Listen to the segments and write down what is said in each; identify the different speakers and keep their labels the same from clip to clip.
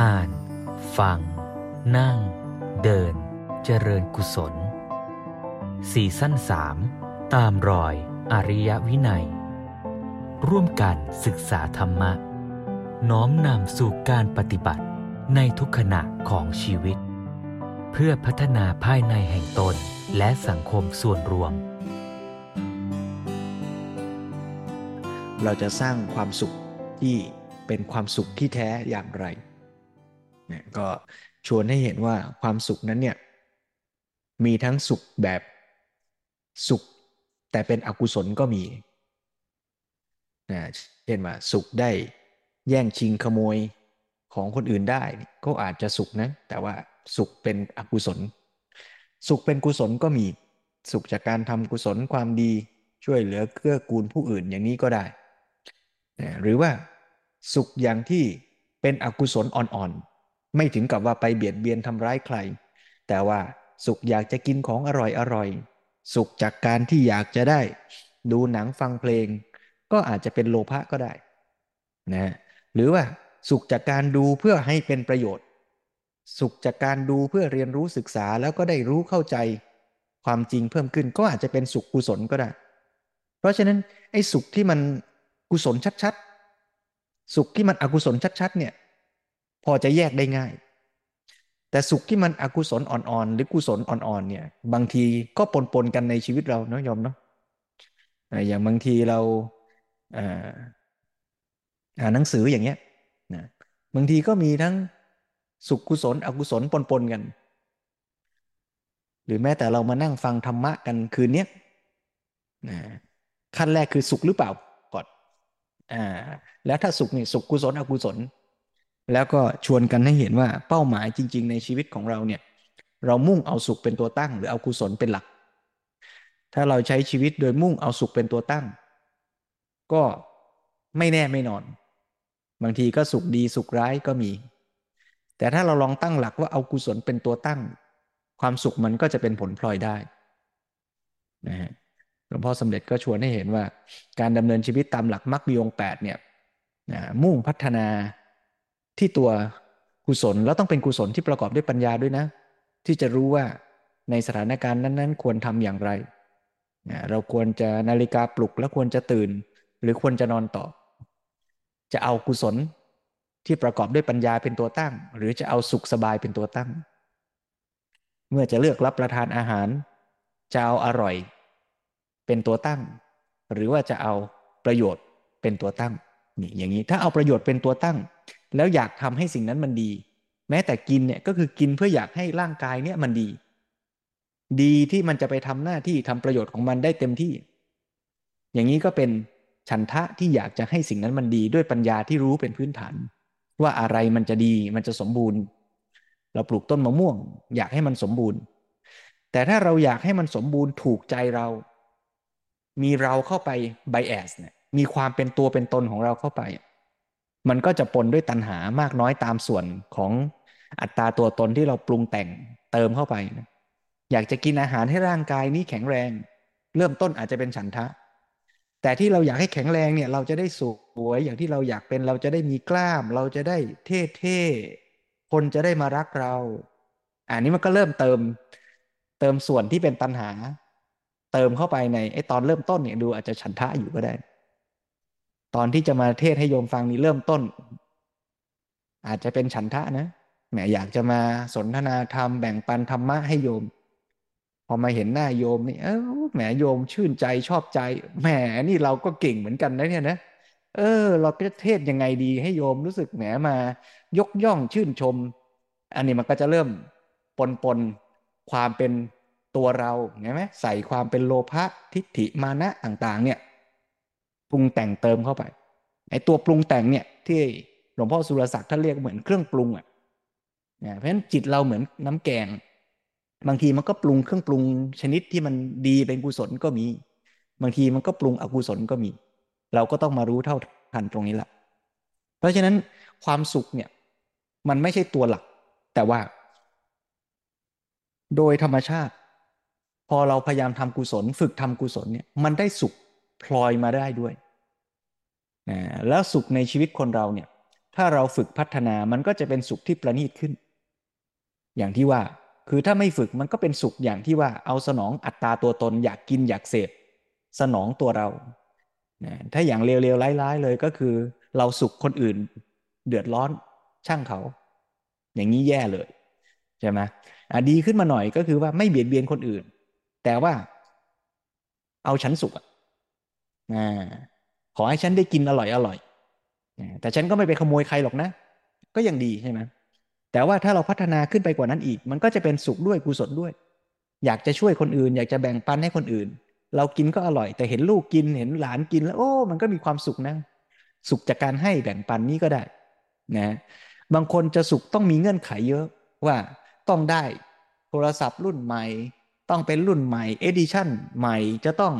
Speaker 1: อ่าน ฟัง นั่ง เดิน เจริญกุศลสี่สั้นสามตามรอยอริยวินัย ร่วมกันศึกษาธรรมะ น้อมนำสู่การปฏิบัติในทุกขณะของชีวิต เพื่อพัฒนาภายในแห่งตนและสังคมส่วนรวม
Speaker 2: เราจะสร้างความสุขที่เป็นความสุขที่แท้อย่างไร เนี่ยก็ชวนให้เห็นว่าความสุขนั้นเนี่ยมีทั้งสุขแบบสุข แต่เป็นอกุศลก็มีนะเช่นว่าสุขได้แย่งชิงขโมยของคนอื่นได้ ก็อาจจะสุขนะ แต่ว่าสุขเป็นอกุศล สุขเป็นกุศลก็มี สุขจากการทำกุศลความดีช่วยเหลือเกื้อกูลผู้อื่นอย่างนี้ก็ได้ หรือว่าสุขอย่างที่เป็นอกุศลอ่อนๆ ไม่ถึงกับว่าไปเบียดเบียนทำร้ายใคร แต่ว่าสุขอยากจะกินของอร่อยอร่อย สุขจากการที่อยากจะได้ ดูหนังฟังเพลง ก็อาจจะเป็นโลภะก็ได้นะหรือว่าสุขจากการดูเพื่อให้เป็นประโยชน์ สุขจากการดูเพื่อเรียนรู้ศึกษาแล้วก็ได้รู้เข้าใจ ความจริงเพิ่มขึ้นก็อาจจะเป็นสุขกุศลก็ได้ เพราะฉะนั้นไอ้สุขที่มันกุศลชัดๆ สุขที่มันอกุศลชัดๆเนี่ย พอจะแยกได้ง่าย แต่สุขที่มันอกุศลอ่อนๆ หรือกุศลอ่อนๆเนี่ย บางทีก็ปนๆกันในชีวิตเราเนาะยอมเนาะอย่างบางทีเราอ่านหนังสืออย่างเงี้ยนะบางทีก็มีทั้งสุขกุศล อกุศลปนๆกัน หรือแม้แต่เรามานั่งฟังธรรมะกันคืนนี้นะขั้นแรกคือสุขหรือเปล่าก่อนอ่าแล้วถ้าสุขนี่สุขกุศล อกุศล แล้วก็ชวนกันให้เห็นว่าเป้าหมายจริง ๆ ในชีวิตของเราเนี่ยเรามุ่งเอาสุขเป็นตัวตั้ง หรือเอากุศลเป็นหลัก ถ้าเราใช้ชีวิตโดยมุ่งเอาสุขเป็นตัวตั้ง ก็ไม่แน่ไม่นอน บางทีก็สุขดีสุขร้ายก็มี แต่ถ้าเราลองตั้งหลักว่าเอากุศลเป็นตัวตั้ง ความสุขมันก็จะเป็นผลพลอยได้นะฮะหลวงพ่อสมเด็จก็ชวนให้เห็นว่า การดำเนินชีวิตตามหลักมรรคมีองแปดเนี่ยมุ่งพัฒนา ที่ตัวกุศลแล้วต้องเป็นกุศลที่ประกอบด้วยปัญญาด้วยนะ ที่จะรู้ว่าในสถานการณ์นั้น ๆ ควรทำอย่างไร เราควรจะนาฬิกาปลุกแล้วควรจะตื่น หรือควรจะนอนต่อ จะเอากุศลที่ประกอบด้วยปัญญาเป็นตัวตั้ง หรือจะเอาสุขสบายเป็นตัวตั้ง เมื่อจะเลือกรับประทานอาหาร จะเอาอร่อย เป็นตัวตั้ง หรือว่าจะเอาประโยชน์เป็นตัวตั้งนี่อย่างนี้ถ้าเอาประโยชน์เป็นตัวตั้ง แล้วอยากทำให้สิ่งนั้นมันดี แม้แต่กินเนี่ยก็คือกินเพื่ออยากให้ร่างกายเนี่ยมันดี ดีที่มันจะไปทำหน้าที่ทำประโยชน์ของมันได้เต็มที่ อย่างนี้ก็เป็นฉันทะที่อยากจะให้สิ่งนั้นมันดีด้วยปัญญาที่รู้เป็นพื้นฐาน ว่าอะไรมันจะดีมันจะสมบูรณ์ เราปลูกต้นมะม่วง อยากให้มันสมบูรณ์ แต่ถ้าเราอยากให้มันสมบูรณ์ถูกใจเรา มีเราเข้าไปไบแอสเนี่ยมีความเป็นตัวเป็นตนของเราเข้าไป มันก็จะปนด้วยตัณหามากน้อยตามส่วนของอัตราตัวตนที่เราปรุงแต่งเติมเข้าไปนะอยากจะกินอาหารให้ร่างกายนี้แข็งแรง เริ่มต้นอาจจะเป็นฉันทะ แต่ที่เราอยากให้แข็งแรงเนี่ย เราจะได้สวยอย่างที่เราอยากเป็นเราจะได้มีกล้าม เราจะได้เท่ๆคนจะได้มารักเรา อันนี้มันก็เริ่มเติม เติมส่วนที่เป็นตัณหา เติมเข้าไปในไอตอนเริ่มต้นเนี่ยดูอาจจะฉันทะอยู่ก็ได้ ตอนที่จะมาเทศให้โยมฟังนี่เริ่มต้น อาจจะเป็นฉันทะนะแหมอยากจะมาสนทนาธรรมแบ่งปันธรรมะให้โยม พอมาเห็นหน้าโยมนี่เออแหมโยมชื่นใจชอบใจแหมนี่เราก็เก่งเหมือนกันนะเนี่ยนะเออ เราจะเทศยังไงดีให้โยมรู้สึกแหมมายกย่องชื่นชม อันนี้มันก็จะเริ่มปนปนความเป็นตัวเราเห็นไหมใส่ความเป็นโลภะทิฏฐิมานะต่าง ๆ เนี่ย ปรุงแต่งเติมเข้าไปไอ้ตัวปรุงแต่งเนี่ยที่หลวงพ่อสุรศักดิ์ท่านเรียกเหมือนเครื่องปรุงอะเพราะฉะนั้นจิตเราเหมือนน้ำแกง บางทีมันก็ปรุงเครื่องปรุงชนิดที่มันดีเป็นกุศลก็มี บางทีมันก็ปรุงอกุศลก็มี เราก็ต้องมารู้เท่าทันตรงนี้แหละเพราะฉะนั้นความสุขเนี่ยมันไม่ใช่ตัวหลัก แต่ว่า โดยธรรมชาติ พอเราพยายามทำกุศล ฝึกทำกุศลเนี่ยมันได้สุข พลอยมาได้ด้วย แล้วสุขในชีวิตคนเราเนี่ย ถ้าเราฝึกพัฒนามันก็จะเป็นสุขที่ประณีตขึ้น อย่างที่ว่า คือถ้าไม่ฝึกมันก็เป็นสุขอย่างที่ว่าเอาสนองอัตตาตัวตน อยากกินอยากเสพสนองตัวเรา ถ้าอย่างเร็วๆร้ายๆเลยก็คือ เราสุขคนอื่น เดือดร้อนช่างเขา อย่างนี้แย่เลยใช่ไหมดีขึ้นมาหน่อยก็คือว่าไม่เบียดเบียนคนอื่น แต่ว่าเอาฉันสุขอะ ขอให้ฉันได้กินอร่อยอร่อยแต่ฉันก็ไม่ไปขโมยใครหรอกนะ ก็ยังดีใช่ไหมแต่ว่าถ้าเราพัฒนาขึ้นไปกว่านั้นอีก มันก็จะเป็นสุขด้วยกุศลด้วย อยากจะช่วยคนอื่น อยากจะแบ่งปันให้คนอื่น เรากินก็อร่อย แต่เห็นลูกกินเห็นหลานกินแล้ว โอ้ มันก็มีความสุขนะสุขจากการให้แบ่งปันนี้ก็ได้นะบางคนจะสุขต้องมีเงื่อนไขเยอะว่าต้องได้โทรศัพท์รุ่นใหม่ ต้องเป็นรุ่นใหม่ edition ใหม่จะต้อง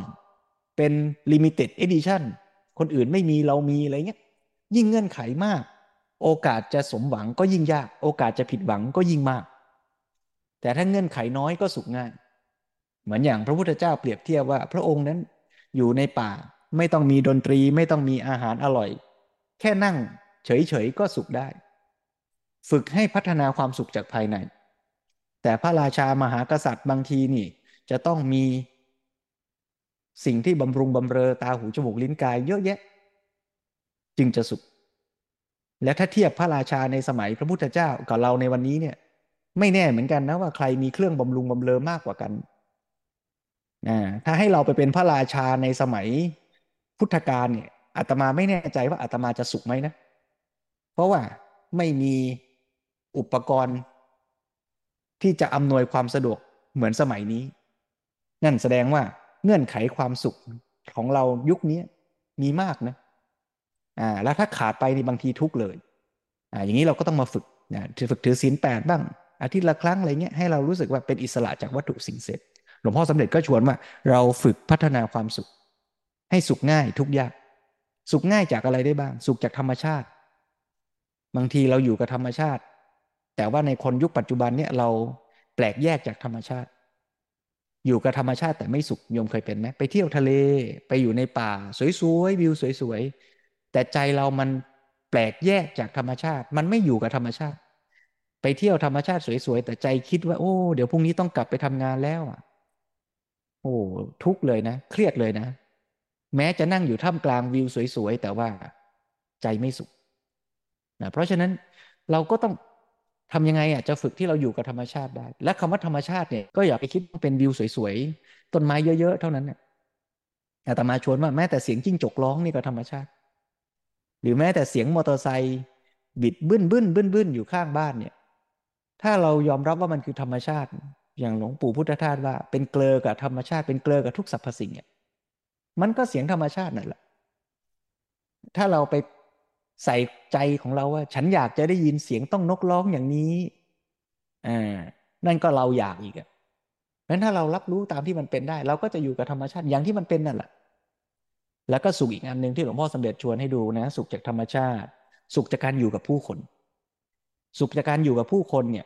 Speaker 2: เป็น limited edition คนอื่นไม่มีเรามีอะไรเงี้ยยิ่งเงื่อนไขมาก โอกาสจะสมหวังก็ยิ่งยาก โอกาสจะผิดหวังก็ยิ่งมาก แต่ถ้าเงื่อนไขน้อยก็สุขง่าย เหมือนอย่างพระพุทธเจ้าเปรียบเทียบว่า พระองค์นั้นอยู่ในป่า ไม่ต้องมีดนตรี ไม่ต้องมีอาหารอร่อย แค่นั่ง เฉยๆก็สุขได้ ฝึกให้พัฒนาความสุขจากภายใน แต่พระราชามหากษัตริย์บางทีนี่ จะต้องมี สิ่งที่บำรุงบำเรอตาหูจมูกลิ้นกายเยอะแยะ จึงจะสุข และถ้าเทียบพระราชาในสมัยพระพุทธเจ้ากับเราในวันนี้เนี่ย ไม่แน่เหมือนกันนะว่าใครมีเครื่องบำรุงบำเรอมากกว่ากันนะถ้าให้เราไปเป็นพระราชาในสมัยพุทธกาลเนี่ยอาตมาไม่แน่ใจว่าอาตมาจะสุขไหมนะ เพราะว่าไม่มีอุปกรณ์ ที่จะอำนวยความสะดวกเหมือนสมัยนี้ นั่นแสดงว่า เงื่อนไขความสุขของเรายุคนี้มีมากนะอ่าแล้วถ้าขาดไปในบางทีทุกเลยอ่าอย่างนี้เราก็ต้องมาฝึกนะฝึกถือศีลแปดบ้างอาทิตย์ละครั้งอะไรเงี้ยให้เรารู้สึกว่าเป็นอิสระจากวัตถุสิ่งเสพหลวงพ่อสำเร็จก็ชวนว่า เราฝึกพัฒนาความสุข ให้สุขง่ายทุกยาก สุขง่ายจากอะไรได้บ้าง สุขจากธรรมชาติ บางทีเราอยู่กับธรรมชาติ แต่ว่าในคนยุคปัจจุบันเนี่ยเราแปลกแยกจากธรรมชาติ อยู่กับธรรมชาติแต่ไม่สุขโยมเคยเป็นไหมไปเที่ยวทะเลไปอยู่ในป่า สวยๆวิวสวยๆแต่ใจเรามันแปลกแยกจากธรรมชาติ มันไม่อยู่กับธรรมชาติ ไปเที่ยวธรรมชาติสวยๆแต่ใจคิดว่าโอ้เดี๋ยวพรุ่งนี้ต้องกลับไปทำงานแล้วอะโอ้ทุกเลยนะ เครียดเลยนะ แม้จะนั่งอยู่ท่ามกลางวิวสวยๆแต่ว่าใจไม่สุขนะเพราะฉะนั้นเราก็ต้อง ทำยังไงอะจะฝึกที่เราอยู่กับธรรมชาติได้ และคำว่าธรรมชาติเนี่ยก็อย่าไปคิดเป็นวิวสวยๆ ต้นไม้เยอะๆ เท่านั้นเนี่ยอาตมาชวนว่าแม้แต่เสียงจิ้งจกร้องนี่ก็ธรรมชาติ หรือแม้แต่เสียงมอเตอร์ไซค์บิดบึ้นบึ้นบึ้นบึ้นอยู่ข้างบ้านเนี่ย ถ้าเรายอมรับว่ามันคือธรรมชาติ อย่างหลวงปู่พุทธทาสว่าเป็นเกลอกับธรรมชาติเป็นเกลอกับทุกสรรพสิ่งเนี่ยมันก็เสียงธรรมชาตินั่นแหละ ถ้าเราไป ใส่ใจของเราว่า ฉันอยากจะได้ยินเสียงต้องนกร้องอย่างนี้อ่านั่นก็เราอยากอีกอะงั้นถ้าเรารับรู้ตามที่มันเป็นได้ เราก็จะอยู่กับธรรมชาติอย่างที่มันเป็นนั่นแหละแล้วก็สุขอีกอันหนึ่งที่หลวงพ่อสมเด็จชวนให้ดูนะ สุขจากธรรมชาติ สุขจากการอยู่กับผู้คน สุขจากการอยู่กับผู้คนเนี่ย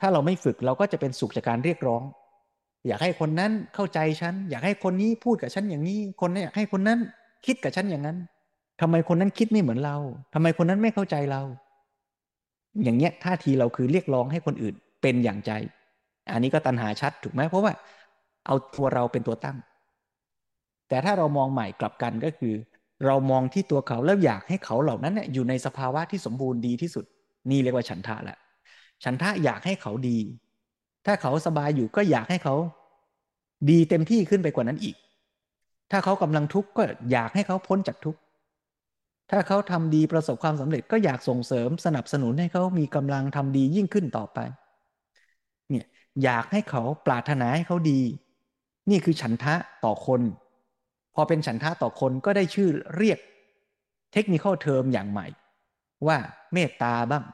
Speaker 2: ถ้าเราไม่ฝึกเราก็จะเป็นสุขจากการเรียกร้อง อยากให้คนนั้นเข้าใจฉัน อยากให้คนนี้พูดกับฉันอย่างนี้ คนนี้อยากให้คนนั้นคิดกับฉันอย่างนั้น ทำไมคนนั้นคิดไม่เหมือนเราทำไมคนนั้นไม่เข้าใจเรา อย่างเงี้ยท่าทีเราคือเรียกร้องให้คนอื่นเป็นอย่างใจ อันนี้ก็ตันหาชัดถูกไหมเพราะว่า เอาตัวเราเป็นตัวตั้ง แต่ถ้าเรามองใหม่กลับกันก็คือ เรามองที่ตัวเขาแล้วอยากให้เขาเหล่านั้นเนี่ยอยู่ในสภาวะที่สมบูรณ์ดีที่สุด นี่เรียกว่าฉันทะแหละฉันทะอยากให้เขาดี ถ้าเขาสบายอยู่ก็อยากให้เขา ดีเต็มที่ขึ้นไปกว่านั้นอีก ถ้าเขากำลังทุกข์ก็อยากให้เขาพ้นจากทุกข์ ถ้าเขาทำดีประสบความสำเร็จก็อยากส่งเสริมสนับสนุนให้เขามีกำลังทำดียิ่งขึ้นต่อไป เนี่ยอยากให้เขาปรารถนาให้เขาดี นี่คือฉันทะต่อคน พอเป็นฉันทะต่อคนก็ได้ชื่อเรียกเทคนิคเทอมอย่างใหม่ ว่าเมตตาบ้าง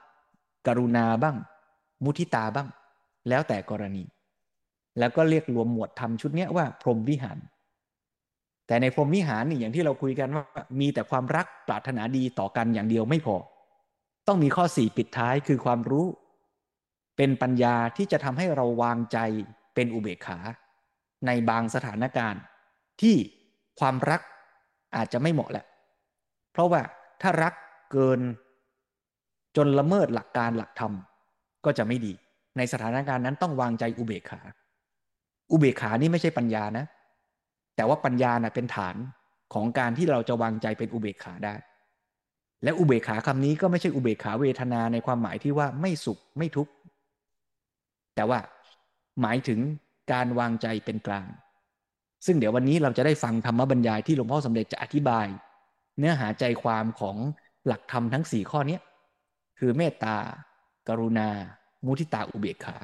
Speaker 2: กรุณาบ้าง มุทิตาบ้าง แล้วแต่กรณี แล้วก็เรียกรวมหมวดธรรมชุดนี้ว่าพรหมวิหาร แต่ในพรหมวิหารนี่อย่างที่เราคุยกันว่ามีแต่ความรักปรารถนาดีต่อกันอย่างเดียวไม่พอ ต้องมีข้อสี่ปิดท้ายคือความรู้ เป็นปัญญาที่จะทำให้เราวางใจเป็นอุเบกขา ในบางสถานการณ์ ที่ความรักอาจจะไม่เหมาะแหละ เพราะว่าถ้ารักเกิน จนละเมิดหลักการหลักธรรมก็จะไม่ดี ในสถานการณ์นั้นต้องวางใจอุเบกขา อุเบกขานี่ไม่ใช่ปัญญานะ แต่ว่าปัญญานะเป็นฐานของการที่เราจะวางใจเป็นอุเบกขาได้ และอุเบกขาคำนี้ก็ไม่ใช่อุเบกขาเวทนาในความหมายที่ว่าไม่สุขไม่ทุกข์แต่ว่าหมายถึงการวางใจเป็นกลาง ซึ่งเดี๋ยววันนี้เราจะได้ฟังธรรมบรรยายที่หลวงพ่อสมเด็จจะอธิบาย เนื้อหาใจความของหลักธรรมทั้งสี่ข้อนี้คือเมตตา กรุณา มุทิตาอุเบกขา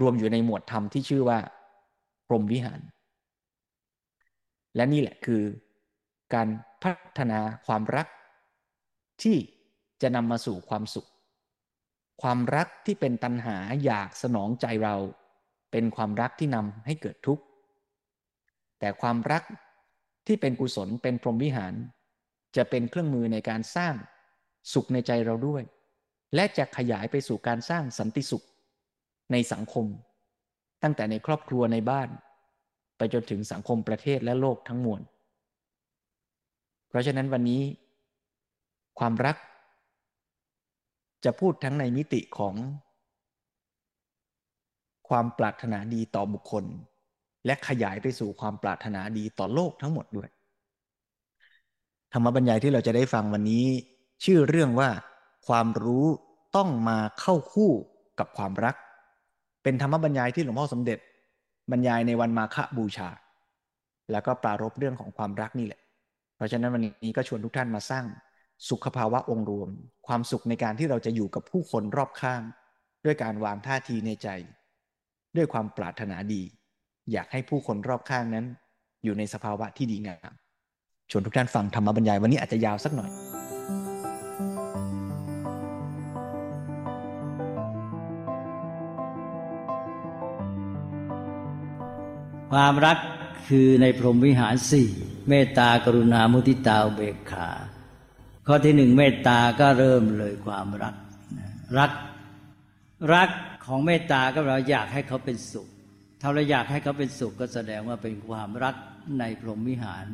Speaker 2: รวมอยู่ในหมวดธรรมที่ชื่อว่าพรหมวิหาร และนี่แหละคือการพัฒนาความรัก ที่จะนำมาสู่ความสุข ความรักที่เป็นตัณหาอยากสนองใจเรา เป็นความรักที่นำให้เกิดทุกข์ แต่ความรักที่เป็นกุศลเป็นพรหมวิหาร จะเป็นเครื่องมือในการสร้างสุขในใจเราด้วย และจะขยายไปสู่การสร้างสันติสุข ในสังคม ตั้งแต่ในครอบครัวในบ้าน ไปจนถึงสังคมประเทศและโลกทั้งมวล เพราะฉะนั้นวันนี้ ความรัก จะพูดทั้งในมิติของ ความปรารถนาดีต่อบุคคล และขยายไปสู่ความปรารถนาดีต่อโลกทั้งหมดด้วย ธรรมบรรยายที่เราจะได้ฟังวันนี้ ชื่อเรื่องว่า ความรู้ต้องมาเข้าคู่กับความรัก เป็นธรรมบรรยายที่หลวงพ่อสมเด็จ บรรยายในวันมาฆบูชา แล้วก็ปรารบเรื่องของความรักนี่แหละ เพราะฉะนั้นวันนี้ก็ชวนทุกท่านมาสร้างสุขภาวะองค์รวม ความสุขในการที่เราจะอยู่กับผู้คนรอบข้าง ด้วยการวางท่าทีในใจ ด้วยความปรารถนาดี อยากให้ผู้คนรอบข้างนั้น อยู่ในสภาวะที่ดีงามชวนทุกท่านฟังธรรมบรรยายวันนี้อาจจะยาวสักหน่อย
Speaker 3: ความรักคือในพรหมวิหารสี่เมตตากรุณามุทิตาเบกขา ข้อที่หนึ่งเมตตาก็เริ่มเลยความรักรัก รักของเมตตาก็เราอยากให้เขาเป็นสุข ถ้าเราอยากให้เขาเป็นสุขก็แสดงว่าเป็นความรักในพรหมวิหาร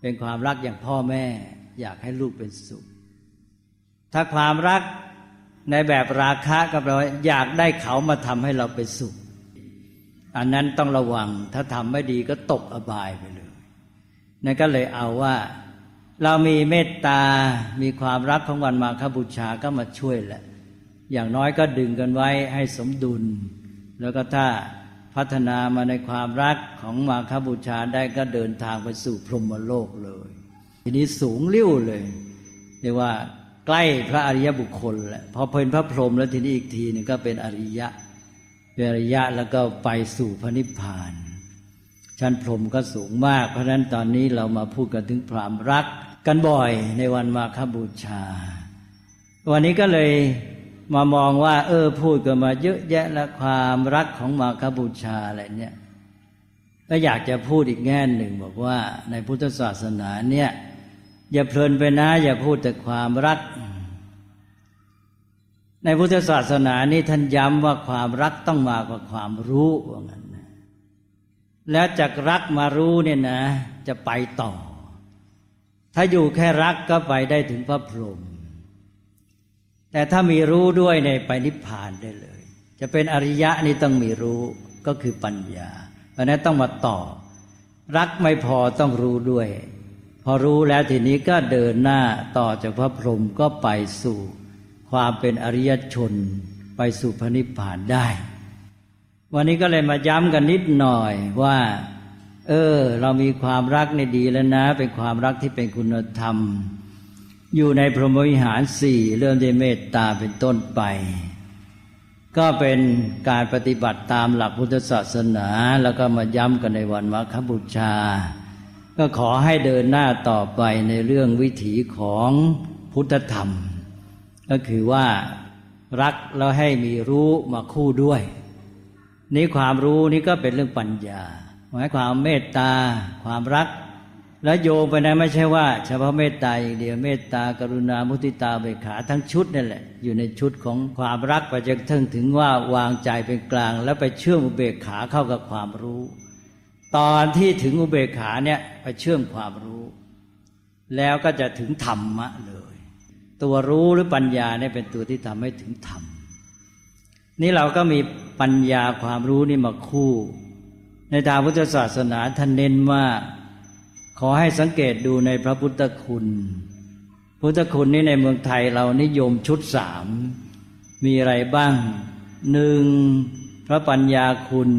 Speaker 3: เป็นความรักอย่างพ่อแม่ อยากให้ลูกเป็นสุข ถ้าความรักในแบบราคะก็แปลว่าอยากได้เขามาทำให้เราเป็นสุข อันนั้นต้องระวังถ้าทำไม่ดีก็ตกอบายไปเลยนั่นก็เลยเอาว่า เรามีเมตตา มีความรักของวันมาคบูชาก็มาช่วยแหละ อย่างน้อยก็ดึงกันไว้ให้สมดุล แล้วก็ถ้าพัฒนามาในความรักของมาคบูชาได้ก็เดินทางไปสู่พรหมโลกเลย ทีนี้สูงเลี้ยวเลยเรียกว่าใกล้พระอริยบุคคลแหละพอเป็นพระพรหมแล้วทีนี้อีกทีนึงก็เป็นอริยะ เป็นระยะแล้วก็ไปสู่พระนิพพาน ชั้นพรหมก็สูงมาก เพราะฉะนั้นตอนนี้เรามาพูดกันถึงความรักกันบ่อยในวันมาคบูชา วันนี้ก็เลยมามองว่า เออพูดกันมาเยอะแยะและความรักของมาคบูชาอะไรเนี่ยก็อยากจะพูดอีกแง่หนึ่งบอกว่าในพุทธศาสนาเนี่ยอย่าเพลินไปนะ อย่าพูดแต่ความรัก ในพุทธศาสนานี่ท่านย้ำว่าความรักต้องมากกว่าความรู้ว่างั้นนะแล้วจากรักมารู้เนี่ยนะ จะไปต่อ ถ้าอยู่แค่รักก็ไปได้ถึงพระพรหมแต่ถ้ามีรู้ด้วยในไปนิพพานได้เลย จะเป็นอริยะนี่ต้องมีรู้ก็คือปัญญา เพราะนั้นต้องมาต่อ รักไม่พอต้องรู้ด้วย พอรู้แล้วทีนี้ก็เดินหน้าต่อจากพระพรหมก็ไปสู่ ความเป็นอริยชนไปสู่พระนิพพานได้ วันนี้ก็เลยมาย้ำกันนิดหน่อยว่า เออ เรามีความรักในดีแล้วนะ เป็นความรักที่เป็นคุณธรรม อยู่ในพรหมวิหารสี่เริ่มด้วยเมตตาเป็นต้นไป ก็เป็นการปฏิบัติตามหลักพุทธศาสนา แล้วก็มาย้ำกันในวันมาคบูชา ก็ขอให้เดินหน้าต่อไปในเรื่องวิถีของพุทธธรรม ก็คือว่ารักแล้วให้มีรู้มาคู่ด้วย นี่ความรู้นี่ก็เป็นเรื่องปัญญาหมายความเมตตา ความรัก แล้วโยงไปนะไม่ใช่ว่า เฉพาะเมตตาอย่างเดียวเมตตากรุณามุติตาเบกขาทั้งชุดนั่นแหละ อยู่ในชุดของความรักไปจนถึงถึงว่าวางใจเป็นกลาง แล้วไปเชื่อมอุเบกขาเข้ากับความรู้ ตอนที่ถึงอุเบกขาเนี่ยไปเชื่อมความรู้ แล้วก็จะถึงธรรมะเลย ตัวรู้หรือปัญญาเนี่ยเป็นตัวที่ทำให้ถึงธรรมนี่เราก็มีปัญญาความรู้นี่มาคู่ ในทางพุทธศาสนาท่านเน้นว่า ขอให้สังเกตดูในพระพุทธคุณ พุทธคุณนี่ในเมืองไทยเรานิยมชุดสาม มีอะไรบ้างหนึ่งพระปัญญาคุณ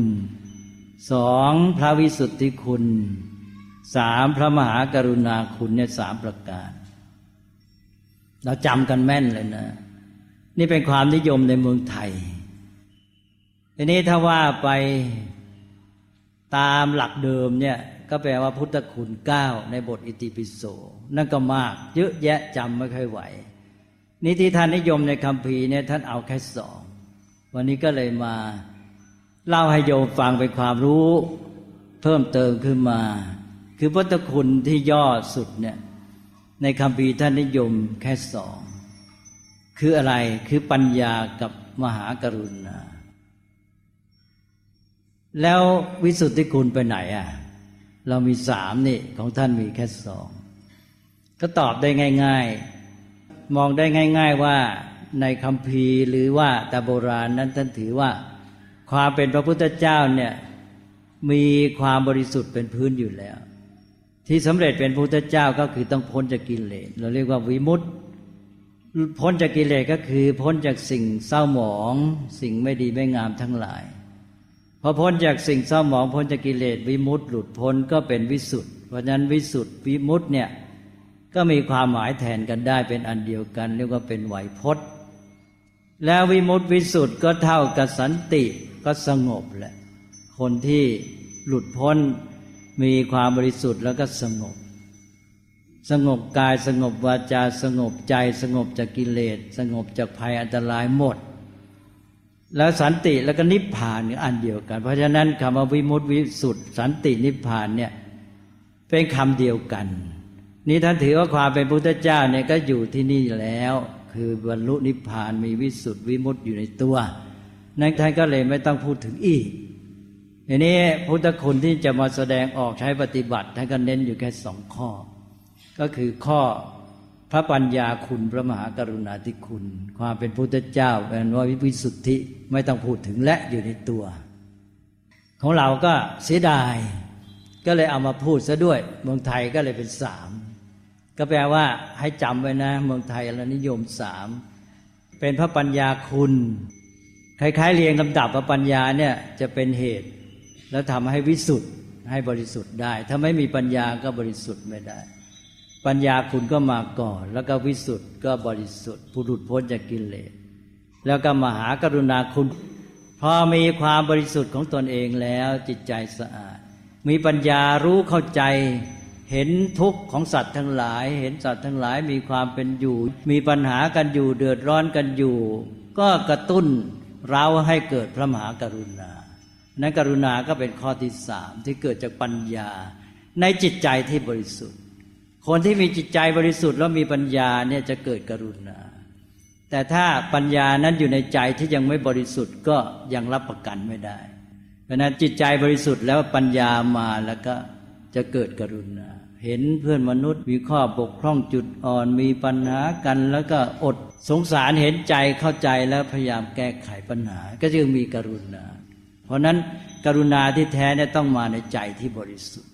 Speaker 3: สองพระวิสุทธิคุณสามพระมหากรุณาคุณเนี่ยสามประการ เราจำกันแม่นเลยนะ นี่เป็นความนิยมในเมืองไทย ทีนี้ถ้าว่าไปตามหลักเดิมเนี่ยก็แปลว่าพุทธคุณเก้าในบทอิติปิโสนั่นก็มากเยอะแยะจำไม่ค่อยไหวนี่ที่ท่านนิยมในคำพีเนี่ยท่านเอาแค่สองวันนี้ก็เลยมาเล่าให้โยมฟังเป็นความรู้ เพิ่มเติมขึ้นมา คือพุทธคุณที่ย่อสุดเนี่ย ในคำพีท่านนิยมแค่สอง คืออะไรคือปัญญากับมหากรุณา แล้ววิสุทธิคุณไปไหนอะ เรามีสามนี่ของท่านมีแค่สอง ก็ตอบได้ง่าย ๆ มองได้ง่าย ๆว่าในคำพีหรือว่าต่โบราณนั้นท่านถือว่า ความเป็นพระพุทธเจ้าเนี่ยมีความบริสุทธิ์เป็นพื้นอยู่แล้ว ที่สำเร็จเป็นพุทธเจ้าก็คือต้องพ้นจากกิเลสเราเรียกว่าวิมุตติพ้นจากกิเลสก็คือพ้นจากสิ่งเศร้าหมอง สิ่งไม่ดีไม่งามทั้งหลายพอพ้นจากสิ่งเศร้าหมองพ้นจากกิเลสวิมุตติหลุดพ้นก็เป็นวิสุทธิ์เพราะฉะนั้นวิสุทธิ์วิมุตติเนี่ยก็มีความหมายแทนกันได้เป็นอันเดียวกัน เรียกว่าเป็นไหวพจน์ แล้ววิมุตติวิสุทธิ์ก็เท่ากับสันติก็สงบแหละคนที่หลุดพ้น มีความบริสุทธิ์แล้วก็สงบ สงบกายสงบวาจาสงบใจสงบจากกิเลส สงบจากภัยอันตรายหมด แล้วสันติแล้วก็นิพพานอันเดียวกัน เพราะฉะนั้นคำว่าวิมุตติวิสุทธิสันตินิพพานเนี่ยเป็นคำเดียวกัน นี่ท่านถือว่าความเป็นพุทธเจ้าเนี่ยก็อยู่ที่นี่แล้ว คือบรรลุนิพพานมีวิสุทธิวิมุตติอยู่ในตัว นั้นท่านก็เลยไม่ต้องพูดถึงอีก ทีนี้พุทธคุณที่จะมาแสดงออกใช้ปฏิบัติท่านก็เน้นอยู่แค่สองข้อ ก็คือข้อพระปัญญาคุณพระมหากรุณาธิคุณ ความเป็นพุทธเจ้าเป็นว่าวิสุทธิไม่ต้องพูดถึงและอยู่ในตัว ของเราก็เสียดาย ก็เลยเอามาพูดซะด้วย เมืองไทยก็เลยเป็นสามก็แปลว่าให้จำไว้นะ เมืองไทยเรานิยมสามเป็นพระปัญญาคุณคล้ายๆเรียงลำดับพระปัญญาเนี่ยจะเป็นเหตุ แล้วทำให้วิสุทธิ์ให้บริสุทธิ์ได้ ถ้าไม่มีปัญญาก็บริสุทธิ์ไม่ได้ ปัญญาคุณก็มาก่อน แล้วก็วิสุทธิ์ก็บริสุทธิ์ผู้หลุดพ้นจากกิเลสแล้วก็มหากรุณาคุณ พอมีความบริสุทธิ์ของตนเองแล้วจิตใจสะอาด มีปัญญารู้เข้าใจเห็นทุกข์ของสัตว์ทั้งหลาย เห็นสัตว์ทั้งหลายมีความเป็นอยู่ มีปัญหากันอยู่เดือดร้อนกันอยู่ ก็กระตุ้นเราให้เกิดพระมหากรุณา นั้นกรุณาก็เป็นข้อที่สามที่เกิดจากปัญญา ในจิตใจที่บริสุทธิ์ คนที่มีจิตใจบริสุทธิ์แล้วมีปัญญาเนี่ยจะเกิดกรุณา แต่ถ้าปัญญานั้นอยู่ในใจที่ยังไม่บริสุทธิ์ก็ยังรับประกันไม่ได้ เพราะนั้นจิตใจบริสุทธิ์แล้วปัญญามาแล้วก็จะเกิดกรุณา เห็นเพื่อนมนุษย์มีข้อบกพร่องจุดอ่อนมีปัญหากัน แล้วก็อดสงสารเห็นใจเข้าใจแล้วพยายามแก้ไขปัญหา ก็จึงมีกรุณา ราะนั้นกรุณาที่แท้เนี่ยต้องมาในใจที่บริสุทธิ์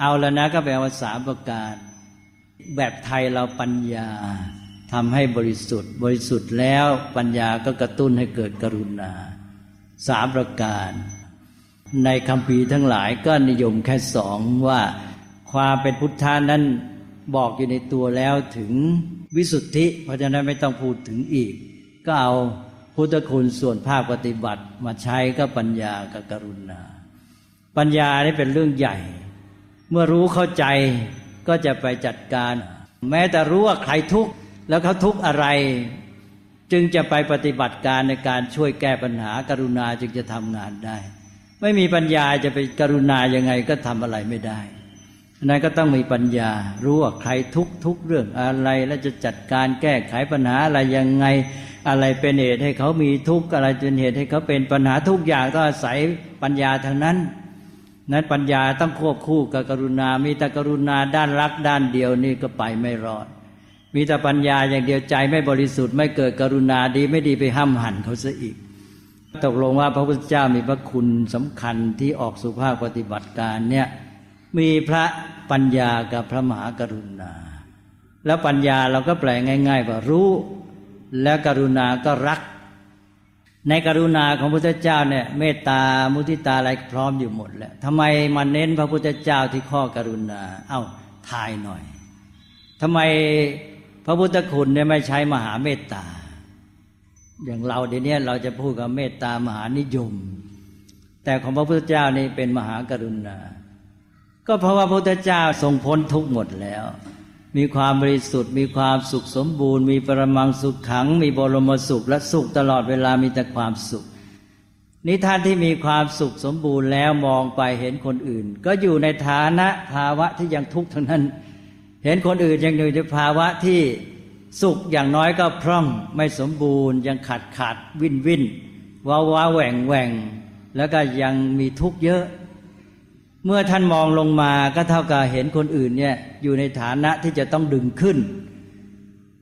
Speaker 3: เอาแล้วนะก็แปลว่าสามประการ แบบไทยเราปัญญาทำให้บริสุทธิ์ บริสุทธิ์แล้วปัญญาก็กระตุ้นให้เกิดกรุณาสามประการ ในคำพีทั้งหลายก็นิยมแค่สองว่าความเป็นพุทธานั้นบอกอยู่ในตัวแล้วถึงวิสุทธิ เพราะฉะนั้นไม่ต้องพูดถึงอีก ก็เอา พุทธคุณส่วนภาคปฏิบัติมาใช้ก็ปัญญากับกรุณา ปัญญานี่เป็นเรื่องใหญ่ เมื่อรู้เข้าใจก็จะไปจัดการ แม้แต่รู้ว่าใครทุกข์แล้วเขาทุกข์อะไร จึงจะไปปฏิบัติการในการช่วยแก้ปัญหากรุณาจึงจะทำงานได้ ไม่มีปัญญาจะไปกรุณายังไงก็ทำอะไรไม่ได้นั้นก็ต้องมีปัญญา รู้ว่าใครทุกทุกเรื่องอะไร แล้วจะจัดการแก้ไขปัญหาอะไรยังไง อะไรเป็นเหตุให้เขามีทุกข์อะไรเป็นเหตุให้เขาเป็นปัญหาทุกอย่างก็อาศัยปัญญาทางนั้น นั้นปัญญาต้องควบคู่กับกรุณา มีแต่กรุณาด้านรักด้านเดียวนี่ก็ไปไม่รอด มีแต่ปัญญาอย่างเดียวใจไม่บริสุทธิ์ไม่เกิดกรุณาดีไม่ดีไปห้ามหันเขาซะอีกตกลงว่าพระพุทธเจ้ามีพระคุณสำคัญที่ออกสุภาพปฏิบัติการเนี่ยมีพระปัญญากับพระมหากรุณา แล้วปัญญาเราก็แปลง่าย ๆ ว่ารู้ และกรุณาก็รัก ในกรุณาของพระพุทธเจ้าเนี่ยเมตตามุทิตาอะไรพร้อมอยู่หมดแล้วทำไมมาเน้นพระพุทธเจ้าที่ข้อกรุณา เอ้าทายหน่อยทำไมพระพุทธคุณเนี่ยไม่ใช้มหาเมตตา อย่างเราเดี๋ยวนี้เราจะพูดกับเมตตามหานิยม แต่ของพระพุทธเจ้านี่เป็นมหากรุณา ก็เพราะว่าพระพุทธเจ้าทรงพ้นทุกข์หมดแล้ว มีความบริสุทธิ์ มีความสุขสมบูรณ์ มีปรมังสุขขัง มีบรมสุขและสุขตลอดเวลามีแต่ความสุขนี่ท่านที่มีความสุขสมบูรณ์แล้วมองไปเห็นคนอื่น ก็อยู่ในฐานะภาวะที่ยังทุกข์ทั้งนั้น เห็นคนอื่นยังอยู่ในภาวะที่สุขอย่างน้อยก็พร่องไม่สมบูรณ์ ยังขาดขาดวินวินว้าว้าแหว่งแหว่งแล้วก็ยังมีทุกข์เยอะ เมื่อท่านมองลงมาก็เท่ากับเห็นคนอื่นเนี่ยอยู่ในฐานะที่จะต้องดึงขึ้น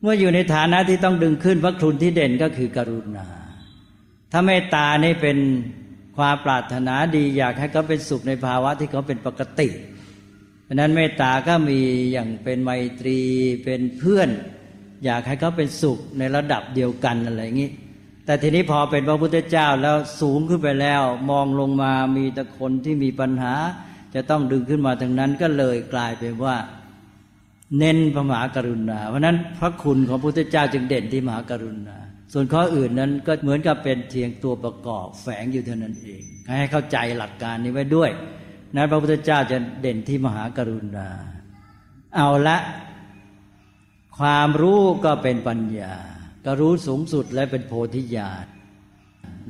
Speaker 3: เมื่ออยู่ในฐานะที่ต้องดึงขึ้นพระคุณที่เด่นก็คือกรุณา ถ้าเมตตานี่เป็นความปรารถนาดีอยากให้เขาเป็นสุขในภาวะที่เขาเป็นปกติเพราะนั้นเมตตาก็มีอย่างเป็นไมตรีเป็นเพื่อน อยากให้เขาเป็นสุขในระดับเดียวกันอะไรอย่างนี้ แต่ทีนี้พอเป็นพระพุทธเจ้าแล้วสูงขึ้นไปแล้ว มองลงมามีแต่คนที่มีปัญหา จะต้องดึงขึ้นมาทางนั้นก็เลยกลายเป็นว่า เน้นพระมหากรุณา เพราะนั้นพระคุณของพระพุทธเจ้าจึงเด่นที่มหากรุณา ส่วนข้ออื่นนั้นก็เหมือนกับเป็นเทียงตัวประกอบแฝงอยู่เท่านั้นเอง ให้เข้าใจหลักการนี้ไว้ด้วยนั้นพระพุทธเจ้าจะเด่นที่มหากรุณา เอาละ ความรู้ก็เป็นปัญญา ก็รู้สูงสุดและเป็นโพธิญาณ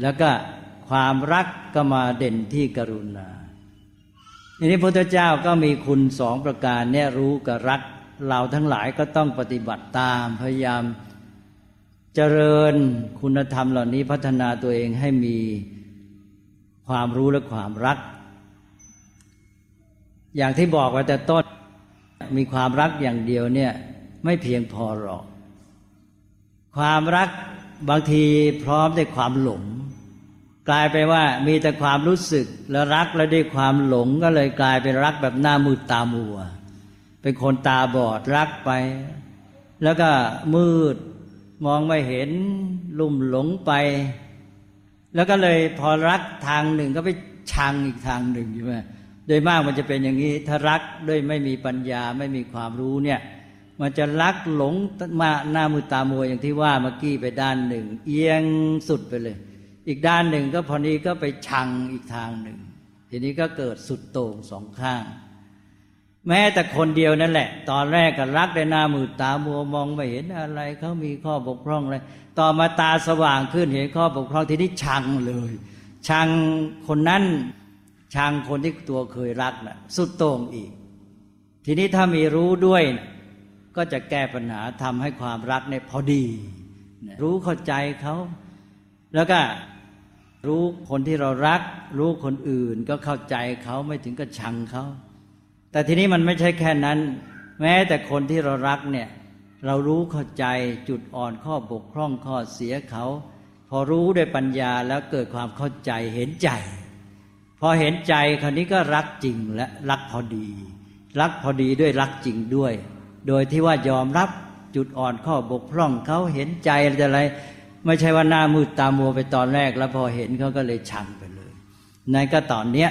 Speaker 3: แล้วก็ความรักก็มาเด่นที่กรุณาทีนี้พระพุทธเจ้าก็มีคุณสองประการเนี่ยรู้กับรักเราทั้งหลายก็ต้องปฏิบัติตามพยายามเจริญคุณธรรมเหล่านี้พัฒนาตัวเองให้มีความรู้และความรัก อย่างที่บอกไว้แต่ต้นมีความรักอย่างเดียวเนี่ยไม่เพียงพอหรอก ความรักบางทีพร้อมด้วยความหลง กลายไปว่ามีแต่ความรู้สึกแล้วรักแล้วด้วยความหลงก็เลยกลายเป็นรักแบบหน้ามืดตามัว เป็นคนตาบอดรักไป แล้วก็มืดมองไม่เห็นลุ่มหลงไป แล้วก็เลยพอรักทางหนึ่งก็ไปชังอีกทางหนึ่งใช่ไหมโดยมากมันจะเป็นอย่างนี้ถ้ารักด้วยไม่มีปัญญาไม่มีความรู้เนี่ย มันจะรักหลงมาหน้ามือตามัวอย่างที่ว่าเมื่อกี้ไปด้านหนึ่ง เอียงสุดไปเลย อีกด้านหนึ่งก็พอนี้ก็ไปชังอีกทางหนึ่ง ทีนี้ก็เกิดสุดโต่งสองข้าง แม้แต่คนเดียวนั่นแหละ ตอนแรกก็รักในหน้ามือตามัวมองไม่เห็นอะไรเขามีข้อบกพร่องอะไรต่อมาตาสว่างขึ้นเห็นข้อบกพร่องทีนี้ชังเลย ชังคนนั้นชังคนที่ตัวเคยรักนะ่ะสุดโต่งอีก ทีนี้ถ้ามีรู้ด้วยนะ ก็จะแก้ปัญหาทำให้ความรักเนี่ยพอดี รู้เข้าใจเขา แล้วก็รู้คนที่เรารัก รู้คนอื่นก็เข้าใจเขาไม่ถึงกับชังเขา แต่ทีนี้มันไม่ใช่แค่นั้น แม้แต่คนที่เรารักเนี่ยเรารู้เข้าใจจุดอ่อนข้อบกพร่องข้อเสียเขา พอรู้ด้วยปัญญาแล้วเกิดความเข้าใจเห็นใจ พอเห็นใจคราวนี้ก็รักจริงและรักพอดี รักพอดีด้วยรักจริงด้วย โดยที่ว่ายอมรับจุดอ่อนข้อบกพร่องเขาเห็นใจอะไร ไม่ใช่ว่าหน้ามืดตามัวไปตอนแรก แล้วพอเห็นเขาก็เลยชังไปเลยนั่นก็ตอนเนี้ย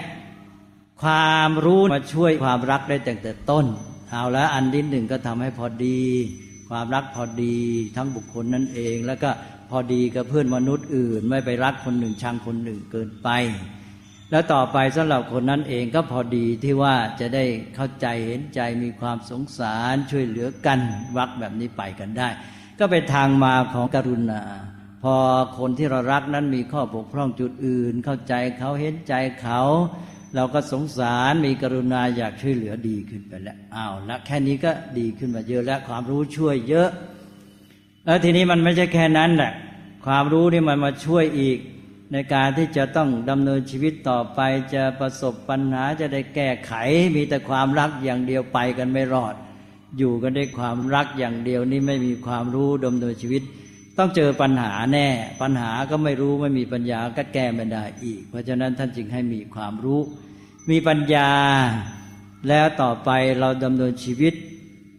Speaker 3: ความรู้มาช่วยความรักได้ตั้งแต่ต้นเอาแล้วอันที่หนึ่งก็ทำให้พอดี ความรักพอดีทั้งบุคคลนั่นเอง แล้วก็พอดีกับเพื่อนมนุษย์อื่น ไม่ไปรักคนหนึ่งชังคนหนึ่งเกินไป แล้วต่อไปสำหรับคนนั้นเองก็พอดีที่ว่าจะได้เข้าใจเห็นใจมีความสงสารช่วยเหลือกันวักแบบนี้ไปกันได้ ก็เป็นทางมาของกรุณา พอคนที่เรารักนั้นมีข้อบกพร่องจุดอื่น เข้าใจเขาเห็นใจเขา เราก็สงสารมีกรุณาอยากช่วยเหลือดีขึ้นไปแล้วอ้าวแล้วแค่นี้ก็ดีขึ้นมาเยอะแล้วความรู้ช่วยเยอะ แล้วทีนี้มันไม่ใช่แค่นั้นแหละความรู้นี่มันมาช่วยอีก ในการที่จะต้องดำเนินชีวิตต่อไปจะประสบปัญหาจะได้แก้ไขมีแต่ความรักอย่างเดียวไปกันไม่รอด อยู่กันด้วยความรักอย่างเดียวนี่ไม่มีความรู้ดำเนินชีวิต ต้องเจอปัญหาแน่ ปัญหาก็ไม่รู้ไม่มีปัญญาก็แก้ไม่ได้อีก เพราะฉะนั้นท่านจึงให้มีความรู้ มีปัญญา แล้วต่อไปเราดำเนินชีวิต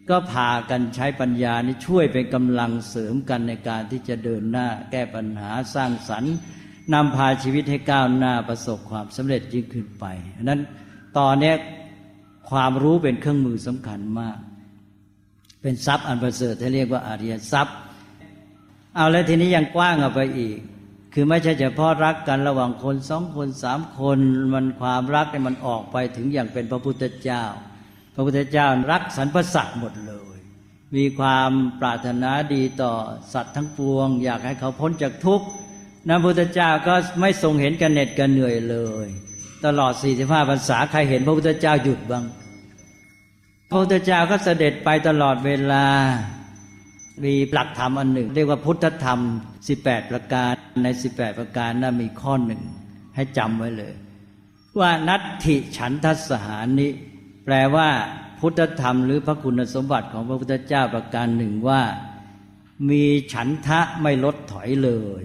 Speaker 3: ก็พากันใช้ปัญญานี้ช่วยเป็นกำลังเสริมกันในการที่จะเดินหน้า แก้ปัญหาสร้างสรรค์ นำพาชีวิตให้ก้าวหน้าประสบความสำเร็จยิ่งขึ้นไปนั้นตอนนี้ความรู้เป็นเครื่องมือสำคัญมาก เป็นทรัพย์อันประเสริฐที่เรียกว่าอาริยทรัพย์ เอาแล้วทีนี้ยังกว้างออกไปอีก คือไม่ใช่เฉพาะรักกันระหว่างคนสองคนสามคนมันความรักเนี่ยมันออกไปถึงอย่างเป็นพระพุทธเจ้า พระพุทธเจ้ารักสรรพสัตว์หมดเลย มีความปรารถนาดีต่อสัตว์ทั้งปวง อยากให้เขาพ้นจากทุกข์ พระพุทธเจ้าก็ไม่ทรงเห็นกันเหน็ดกันเหนื่อยเลย ตลอด 45พรรษาใครเห็นพระพุทธเจ้าหยุดบ้างพระพุทธเจ้าก็เสด็จไปตลอดเวลา มีหลักธรรมอันหนึ่ง เรียกว่าพุทธธรรม 18 ประการใน 18 ประการนั้นมีข้อหนึ่ง ให้จำไว้เลย ว่านัตถิฉันทัสหานิแปลว่าพุทธธรรมหรือพระคุณสมบัติของพระพุทธเจ้าประการหนึ่งว่า มีฉันทะไม่ลดถอยเลย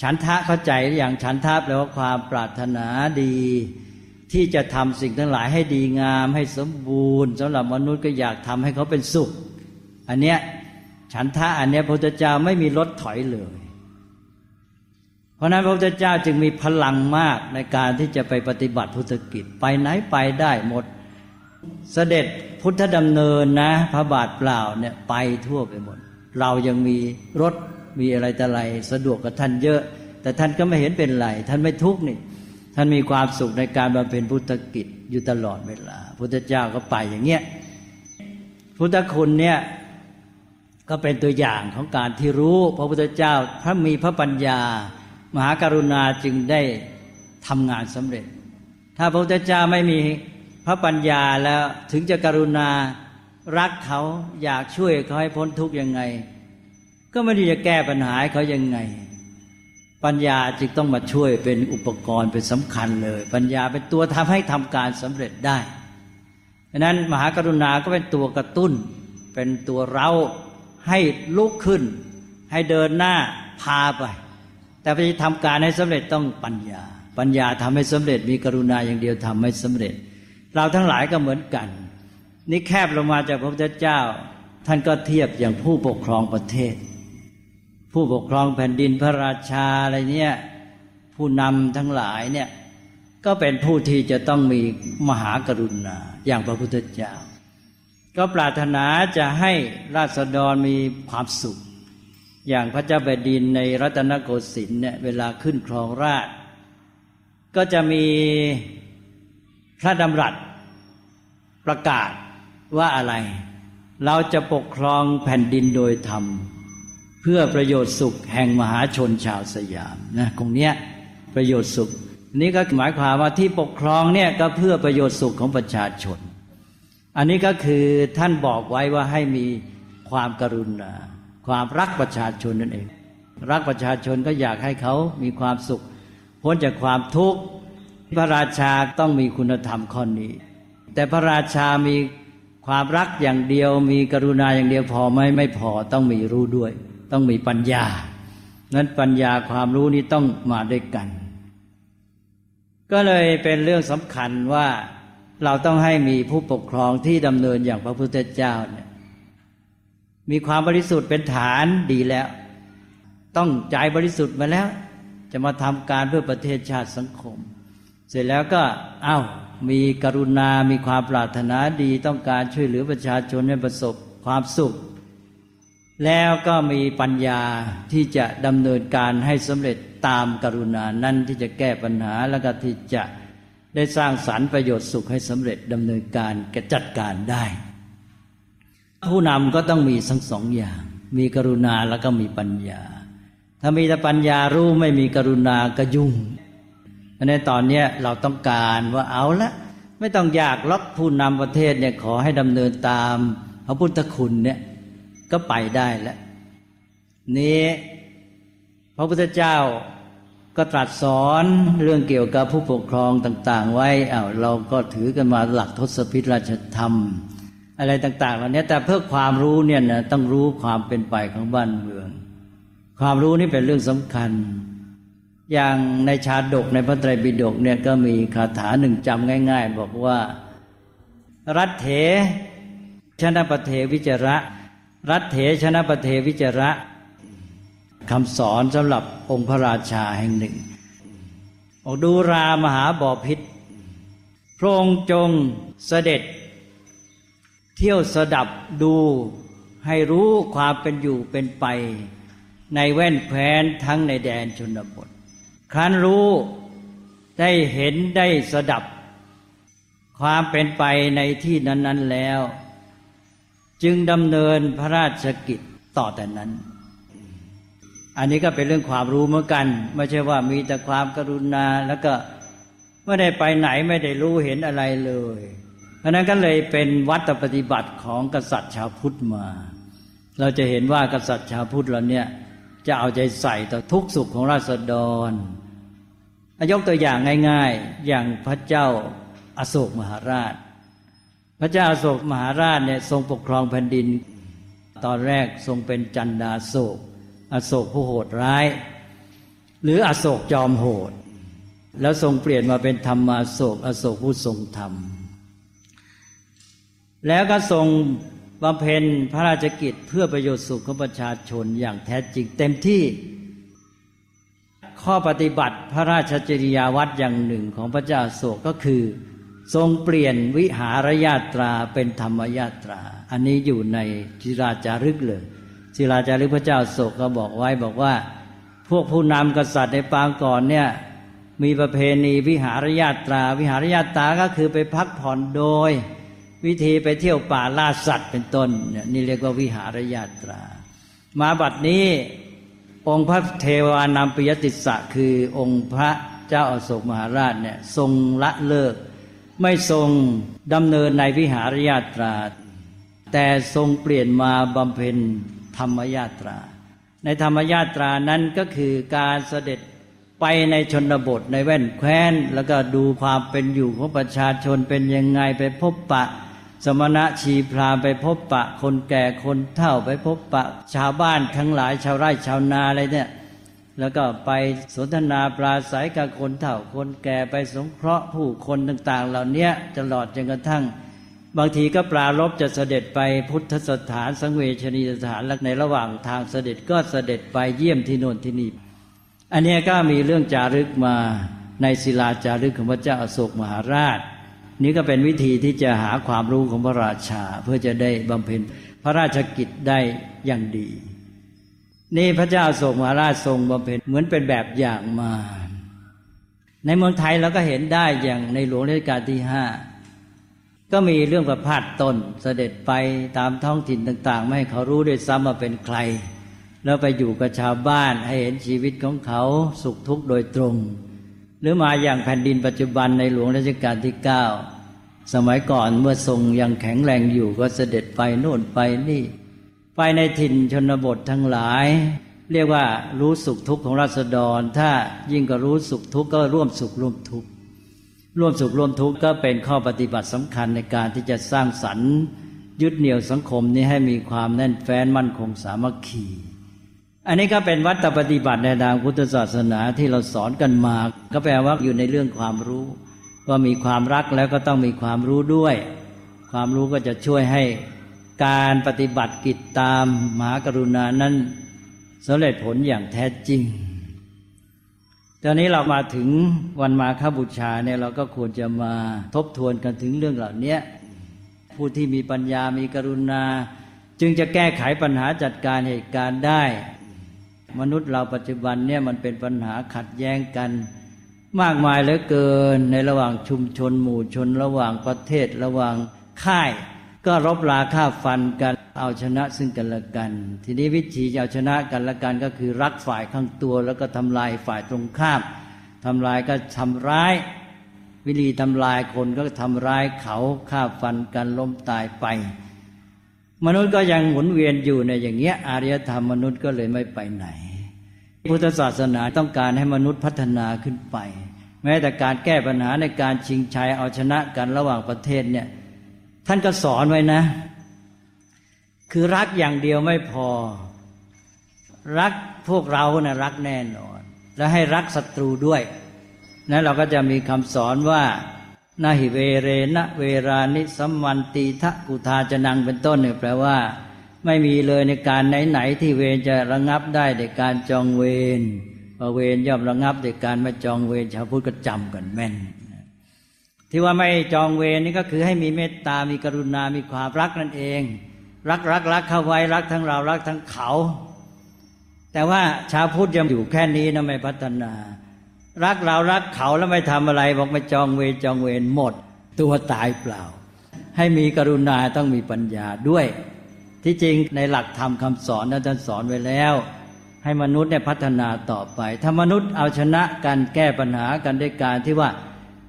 Speaker 3: ฉันทะเข้าใจอย่างฉันทะแปลว่าความปรารถนาดี ที่จะทำสิ่งทั้งหลายให้ดีงาม ให้สมบูรณ์สำหรับมนุษย์ก็อยากทำให้เขาเป็นสุข อันเนี้ยฉันทะอันเนี้ยพระพุทธเจ้าไม่มีลดถอยเลย เพราะนั้นพระพุทธเจ้าจึงมีพลังมากในการที่จะไปปฏิบัติพุทธกิจไปไหนไปได้หมด เสด็จพุทธดำเนินนะ พระบาทเปล่าเนี่ยไปทั่วไปหมด เรายังมีรถ มีอะไรแต่ไรสะดวกกับท่านเยอะ แต่ท่านก็ไม่เห็นเป็นไร ท่านไม่ทุกข์นี่ ท่านมีความสุขในการบำเพ็ญพุทธกิจอยู่ตลอดเวลา พุทธเจ้าก็ไปอย่างเงี้ยพุทธคุณเนี่ยก็เป็นตัวอย่างของการที่รู้พระพุทธเจ้าพระมีพระปัญญา มหากรุณาจึงได้ทำงานสำเร็จ ถ้าพระพุทธเจ้าไม่มีพระปัญญาแล้วถึงจะกรุณารักเขาอยากช่วยเขาให้พ้นทุกข์ยังไง ก็ไม่ได้จะแก้ปัญหาเขายังไง ปัญญาจึงต้องมาช่วยเป็นอุปกรณ์เป็นสำคัญเลย ปัญญาเป็นตัวทำให้ทำการสำเร็จได้ดังนั้นมหากรุณาก็เป็นตัวกระตุ้น เป็นตัวเราให้ลุกขึ้น ให้เดินหน้าพาไป แต่ไปทำการให้สำเร็จต้องปัญญา ปัญญาทำให้สำเร็จมีกรุณาอย่างเดียวทำให้สำเร็จ เราทั้งหลายก็เหมือนกัน นี่แคบลงมาจากพระพุทธเจ้า ท่านก็เทียบอย่างผู้ปกครองประเทศ ผู้ปกครองแผ่นดินพระราชาอะไรเนี่ย ผู้นำทั้งหลายเนี่ยก็เป็นผู้ที่จะต้องมีมหากรุณาอย่างพระพุทธเจ้า ก็ปรารถนาจะให้ราษฎรมีความสุข อย่างพระเจ้าแผ่นดินในรัตนโกสินทร์เนี่ยเวลาขึ้นครองราช ก็จะมีพระดำรัสประกาศว่าอะไร เราจะปกครองแผ่นดินโดยธรรม เพื่อประโยชน์สุขแห่งมหาชนชาวสยามนะตรงเนี้ยประโยชน์สุขนี้ก็หมายความว่าที่ปกครองเนี่ยก็เพื่อประโยชน์สุขของประชาชน อันนี้ก็คือท่านบอกไว้ว่าให้มีความกรุณาความรักประชาชนนั่นเอง รักประชาชนก็อยากให้เขามีความสุข พ้นจากความทุกข์พระราชาต้องมีคุณธรรมข้อนี้ แต่พระราชามีความรักอย่างเดียว มีกรุณาอย่างเดียวพอไหมไม่พอต้องมีรู้ด้วย ต้องมีปัญญา นั้นปัญญาความรู้นี้ต้องมาด้วยกัน ก็เลยเป็นเรื่องสำคัญว่าเราต้องให้มีผู้ปกครองที่ดำเนินอย่างพระพุทธเจ้าเนี่ยมีความบริสุทธิ์เป็นฐานดีแล้ว ต้องใจบริสุทธิ์มาแล้ว จะมาทำการเพื่อประเทศชาติสังคม เสร็จแล้วก็เอา้ามีกรุณา มีความปรารถนาดีต้องการช่วยเหลือประชาชนให้ประสบความสุข แล้วก็มีปัญญาที่จะดำเนินการให้สำเร็จตามกรุณานั้นที่จะแก้ปัญหาแล้วก็ที่จะได้สร้างสรรค์ประโยชน์สุขให้สำเร็จดำเนินการกจัดการได้ ผู้นำก็ต้องมีทั้งสองอย่าง มีกรุณาแล้วก็มีปัญญา ถ้ามีแต่ปัญญารู้ไม่มีกรุณาก็ยุ่งในตอนนี้เราต้องการว่าเอาละไม่ต้องอยากล็อกผู้นำประเทศเนี่ยขอให้ดำเนินตามพระพุทธคุณเนี่ย ก็ไปได้แล้วนี้พระพุทธเจ้าก็ตรัสสอนเรื่องเกี่ยวกับผู้ปกครองต่าง ๆ ไว้อา้าวเราก็ถือกันมาหลักทศพิธราชธรรม อะไรต่างๆเหล่านี้แต่เพื่อความรู้เนี่ยนะต้องรู้ความเป็นไปของบ้านเมือง ความรู้นี่เป็นเรื่องสำคัญ อย่างในชาดกในพระไตรปิฎกเนี่ยก็มีคาถาหนึ่งจำง่าย ๆ บอกว่า รัตเถชนะปเทวิจระ รัตเถชนะปเทวิจระคำสอนสำหรับองค์พระราชาแห่งหนึ่งบอกดูรามหาบอพิษพระองค์จงเสด็จ เที่ยวสดับดูให้รู้ความเป็นอยู่เป็นไป ในแว่นแคว้นทั้งในแดนชนบท ครั้นรู้ได้เห็นได้สดับ ความเป็นไปในที่นั้น ๆแล้ว จึงดำเนินพระราชกิจต่อแต่นั้น อันนี้ก็เป็นเรื่องความรู้เหมือนกัน ไม่ใช่ว่ามีแต่ความกรุณาแล้วก็ไม่ได้ไปไหนไม่ได้รู้เห็นอะไรเลย เพราะนั้นก็เลยเป็นวัตปฏิบัติของกษัตริย์ชาวพุทธมา เราจะเห็นว่ากษัตริย์ชาวพุทธเราเนี่ยจะเอาใจใส่ต่อทุกสุขของราษฎรยกตัวอย่างง่าย ๆ อย่างพระเจ้าอาโศกมหาราช ระเจ้าอโศกมหาราชเนี่ยทรงปกครองแผ่นดิน ตอนแรกทรงเป็นจันดาโศก อโศกผู้โหดร้าย หรืออโศกจอมโหด แล้วทรงเปลี่ยนมาเป็นธรรมาโศก อโศกผู้ทรงธรรม แล้วก็ทรงบำเพ็ญพระราชกิจเพื่อประโยชน์สุขของประชาชนอย่างแท้จริงเต็มที่ ข้อปฏิบัติพระราชจริยาวัดอย่างหนึ่งของพระเจ้าโศกก็คือ ทรงเปลี่ยนวิหารญาตราเป็นธรรมญาตรา อันนี้อยู่ในจิราจารึกเลยศิลาจารึกพระเจ้าโศกก็บอกไว้บอกว่า พวกผู้นำกษัตริย์ในปางก่อนเนี่ยมีประเพณีวิหารญาตรา วิหารญาตราก็คือไปพักผ่อนโดย วิธีไปเที่ยวป่าล่าสัตว์เป็นต้นเนี่ยนี่เรียกว่าวิหารญาตรา มาบัดนี้องค์พระเทวานามปิยติสะคือองค์พระเจ้าอโศกมหาราชเนี่ยทรงละเลิก ไม่ทรงดำเนินในวิหารญาตรา แต่ทรงเปลี่ยนมาบำเพ็ญธรรมญาตรา ในธรรมญาตรานั้นก็คือการเสด็จไปในชนบทในแว่นแคว้น แล้วก็ดูความเป็นอยู่ของประชาชนเป็นยังไงไปพบปะ สมณะชีพรามไปพบปะ คนแก่คนเฒ่าไปพบปะ ชาวบ้านทั้งหลายชาวไร่ชาวนาอะไรเนี่ย แล้วก็ไปสนทนาปราศัยกับคนเฒ่าคนแก่ไปสงเคราะห์ผู้คนต่าง ๆ เหล่านี้ตลอดจนกระทั่ง บางทีก็ปลารบจะเสด็จไปพุทธสถานสังเวชนีสถานและในระหว่างทางเสด็จก็เสด็จไปเยี่ยมที่โน่นที่นี่อันนี้ก็มีเรื่องจารึกมาในศิลาจารึกของพระเจ้าอโศกมหาราช นี่ก็เป็นวิธีที่จะหาความรู้ของพระราชา เพื่อจะได้บำเพ็ญพระราชกิจได้อย่างดี นี่พระเจ้าอโศกมหาราชทรงบำเพ็ญเหมือนเป็นแบบอย่างมา ในเมืองไทยเราก็เห็นได้อย่างในหลวงรัชกาลที่ห้าก็มีเรื่องประพาสตนเสด็จไปตามท้องถิ่นต่าง ๆ ไม่ให้เขารู้ด้วยซ้ำว่าเป็นใคร แล้วไปอยู่กับชาวบ้านให้เห็นชีวิตของเขาสุขทุกข์โดยตรง หรือมาอย่างแผ่นดินปัจจุบันในหลวงรัชกาลที่เก้าสมัยก่อนเมื่อทรงยังแข็งแรงอยู่ก็เสด็จไปโน่นไปนี่ ไปในถิ่นชนบททั้งหลาย เรียกว่ารู้สุขทุกข์ของราษฎร ถ้ายิ่งก็รู้สุขทุกข์ก็ร่วมสุขร่วมทุกข์ร่วมสุขร่วมทุกข์ก็เป็นข้อปฏิบัติสำคัญในการที่จะสร้างสรรค์ยึดเหนี่ยวสังคมนี้ให้มีความแน่นแฟ้นมั่นคงสามัคคีอันนี้ก็เป็นวัตถปฏิบัติในทางพุทธศาสนาที่เราสอนกันมา ก็แปลว่าอยู่ในเรื่องความรู้ว่ามีความรักแล้วก็ต้องมีความรู้ด้วย ความรู้ก็จะช่วยให้ การปฏิบัติกิจตามมหากรุณานั้นสำเร็จผลอย่างแท้จริง ตอนนี้เรามาถึงวันมาฆบูชาเนี่ยเราก็ควรจะมาทบทวนกันถึงเรื่องเหล่านี้ผู้ที่มีปัญญามีกรุณา จึงจะแก้ไขปัญหาจัดการเหตุการณ์ได้ มนุษย์เราปัจจุบันเนี่ยมันเป็นปัญหาขัดแย้งกัน มากมายเหลือเกินในระหว่างชุมชนหมู่ชน ระหว่างประเทศระหว่างค่าย ก็รบราฆ่าฟันกันเอาชนะซึ่งกันและกัน ทีนี้วิธีจะเอาชนะกันและกันก็คือรักฝ่ายข้างตัวแล้วก็ทำลายฝ่ายตรงข้ามทำลายก็ทำร้าย วิธีทำลายคนก็ทำร้ายเขาฆ่าฟันกันล้มตายไป มนุษย์ก็ยังหมุนเวียนอยู่ในอย่างเงี้ยอารยธรรมมนุษย์ก็เลยไม่ไปไหน พุทธศาสนาต้องการให้มนุษย์พัฒนาขึ้นไป แม้แต่การแก้ปัญหาในการชิงชัยเอาชนะกันระหว่างประเทศเนี่ย ท่านก็สอนไว้นะ คือรักอย่างเดียวไม่พอ รักพวกเรานะ่ะรักแน่นอน และให้รักศัตรูด้วยนั้นเราก็จะมีคำสอนว่านาหิเวเรนะเวรานิสัมวันตีทะกุทาจนังเป็นต้นเนี่ยแปลว่า ไม่มีเลยในการไหนๆที่เวรจะระงับได้ในการจองเวรพอเวรย่อมระงับในการไม่จองเวรชาวพุทธก็จำกันแม่น ที่ว่าไม่จองเวรนี่ก็คือให้มีเมตตา มีกรุณา มีความรักนั่นเอง รักรักรักเข้าไว้รักทั้งเรารักทั้งเขา แต่ว่าชาวพุทธยังอยู่แค่นี้นะไม่พัฒนา รักเรารักเขาแล้วไม่ทำอะไร บอกไม่จองเวรจองเวรหมด ตัวตายเปล่า ให้มีกรุณาต้องมีปัญญาด้วย ที่จริงในหลักธรรมคาสอนนั้นท่านสอนไว้แล้วให้มนุษย์เนี่ยพัฒนาต่อไป ถ้ามนุษย์เอาชนะกันแก้ปัญหากันด้วยการที่ว่า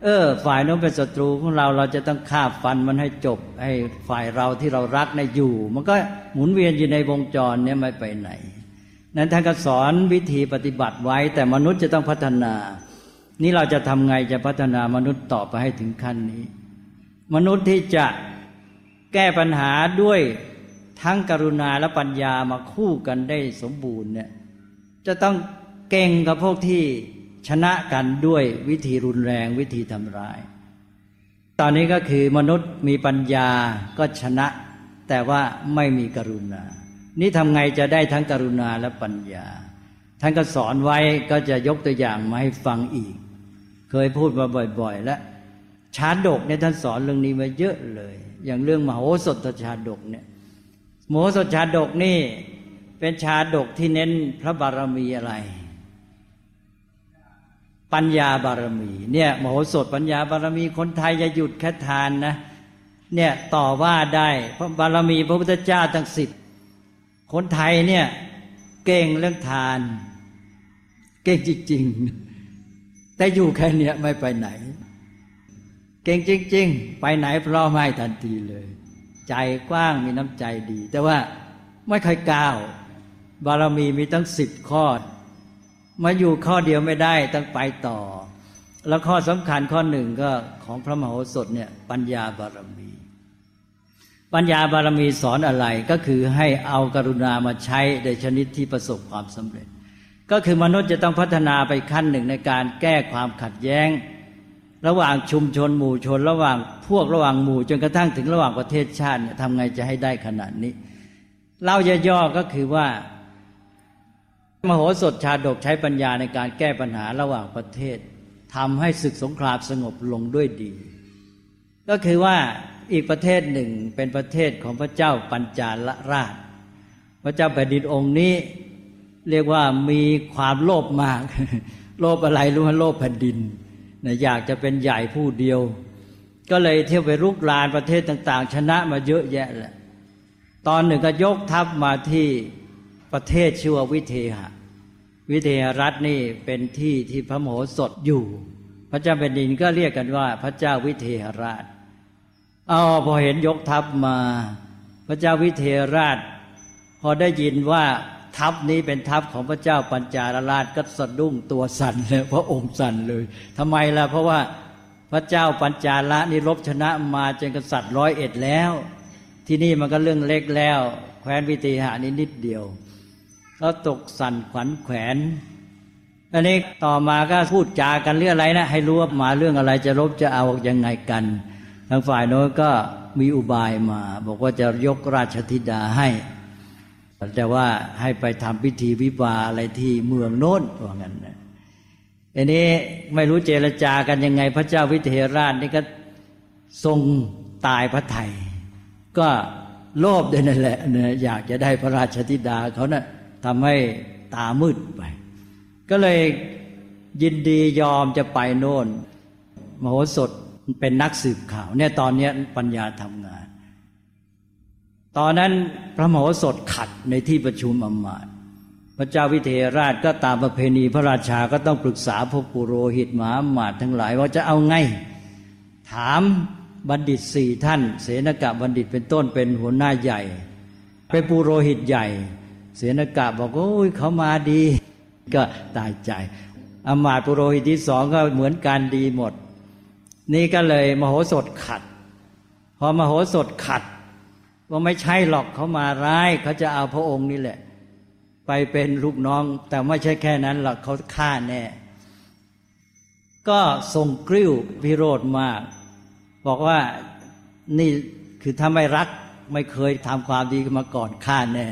Speaker 3: เออ ฝ่ายโน้นเป็นศัตรูของเราเราจะต้องฆ่าฟันมันให้จบให้ฝ่ายเราที่เรารักในอยู่ มันก็หมุนเวียนอยู่ในวงจรเนี่ยไม่ไปไหน นั้นท่านก็สอนวิธีปฏิบัติไว้ แต่มนุษย์จะต้องพัฒนา นี่เราจะทำไงจะพัฒนามนุษย์ต่อไปให้ถึงขั้นนี้ มนุษย์ที่จะแก้ปัญหาด้วยทั้งกรุณาและปัญญามาคู่กันได้สมบูรณ์เนี่ยจะต้องเก่งกับพวกที่ ชนะกันด้วยวิธีรุนแรงวิธีทำร้าย ตอนนี้ก็คือมนุษย์มีปัญญาก็ชนะ แต่ว่าไม่มีกรุณา นี่ทำไงจะได้ทั้งกรุณาและปัญญา ท่านก็สอนไว้ก็จะยกตัวอย่างมาให้ฟังอีก เคยพูดมาบ่อยๆ แล้วชาดกเนี่ยท่านสอนเรื่องนี้มาเยอะเลย อย่างเรื่องมโหสถชาดกเนี่ยมโหสถชาดกนี่เป็นชาดกที่เน้นพระบารมีอะไร ปัญญาบารมีเนี่ยมโหสถปัญญาบารมีคนไทยจะหยุดแค่ทานนะเนี่ยต่อว่าได้เพราะบารมีพระพุทธเจ้าทั้งสิบคนไทยเนี่ยเก่งเรื่องทาน เก่งจริงๆ แต่อยู่แค่เนี้ยไม่ไปไหน เก่งจริง ๆ ไปไหนพราะไม่ทันทีเลย ใจกว้างมีน้ำใจดี แต่ว่าไม่ค่อยก้าว บารมีมีตั้งสิบข้อ มาอยู่ข้อเดียวไม่ได้ต้องไปต่อ แล้วข้อสำคัญข้อหนึ่งก็ของพระมโหสถเนี่ยปัญญาบารมี ปัญญาบารมีสอนอะไรก็คือให้เอากรุณามาใช้ในชนิดที่ประสบความสำเร็จ ก็คือมนุษย์จะต้องพัฒนาไปขั้นหนึ่งในการแก้ความขัดแย้ง ระหว่างชุมชนหมู่ชน ระหว่างพวกระหว่างหมู่จนกระทั่งถึงระหว่างประเทศชาติเนี่ยทำไงจะให้ได้ขนาดนี้เล่าย่อๆก็คือว่า มโหสถชาดกใช้ปัญญาในการแก้ปัญหาระหว่างประเทศทำให้ศึกสงครามสงบลงด้วยดี ก็คือว่าอีกประเทศหนึ่งเป็นประเทศของพระเจ้าปัญจาลราช พระเจ้าแผ่นดินองค์นี้ เรียกว่ามีความโลภมาก โลภอะไรรู้ไหมโลภแผ่นดินนะอยากจะเป็นใหญ่ผู้เดียว ก็เลยเที่ยวไปรุกรานประเทศต่าง ๆ ชนะมาเยอะแยะแหละตอนหนึ่งก็ยกทัพมาที่ประเทศชื่อว่าวิเทหะ วิเทหรัฐนี่เป็นที่ที่พระโมโหสถอยู่ พระเจ้าแผ่นดินก็เรียกกันว่า พระเจ้าวิเทหราชอ๋อพอเห็นยกทัพมา พระเจ้าวิเทหราช พอได้ยินว่าทัพนี้เป็นทัพของพระเจ้าปัญจาลราชก็สะดุ้งตัวสั่นเลยพระองค์สั่นเลยทำไมล่ะเพราะว่าพระเจ้าปัญจาละนี่รบชนะมาจนกษัตริย์ร้อยเอ็ดแล้ว ที่นี่มันก็เรื่องเล็กแล้ว แคว้นวิเทหานี่นิดเดียว แล้วตกสั่นขวัญแขวนอันนี้ต่อมาก็พูดจากันเรื่องอะไรนะให้รู้ว่ามาเรื่องอะไรจะรบจะเอายังไงกัน ทางฝ่ายโน้นก็มีอุบายมา บอกว่าจะยกราชธิดาให้ แต่ว่าให้ไปทำพิธีวิวาอะไรที่เมืองโน้นว่างั้นนะอันนี้ไม่รู้เจรจากันยังไง พระเจ้าวิเทหราชนี่ก็ทรงตายพระไทยก็โลภด้วยนั่นแหละนะอยากจะได้พระราชธิดาเขานะ่ะ ทำให้ตามืดไป ก็เลยยินดียอมจะไปโน่น มโหสถเป็นนักสืบข่าว เนี่ยตอนนี้ปัญญาทำงาน ตอนนั้นพระมโหสถขัดในที่ประชุมอมาตพระเจ้าวิเทหราชก็ตามประเพณีพระราชาก็ต้องปรึกษาพวกปุโรหิตมหาหมาตทั้งหลายว่าจะเอาไง ถามบัณฑิตสี่ท่าน เสนกะบัณฑิตเป็นต้นเป็นหัวหน้าใหญ่ เป็นปุโรหิตใหญ่ เสนกะบอกโอ้ยเขามาดี ก็ตายใจอมาตปุโรหิตที่สองก็เหมือนกันดีหมด นี่ก็เลยมโหสถขัด พอมโหสถขัดว่าไม่ใช่หรอกเขามาร้ายเขาจะเอาพระองค์นี่แหละ ไปเป็นลูกน้อง แต่ไม่ใช่แค่นั้นหรอกเขาฆ่าแน่ก็ทรงกริ้วพิโรธมาก บอกว่านี่คือถ้าไม่รักไม่เคยทำความดีมาก่อนฆ่าแน่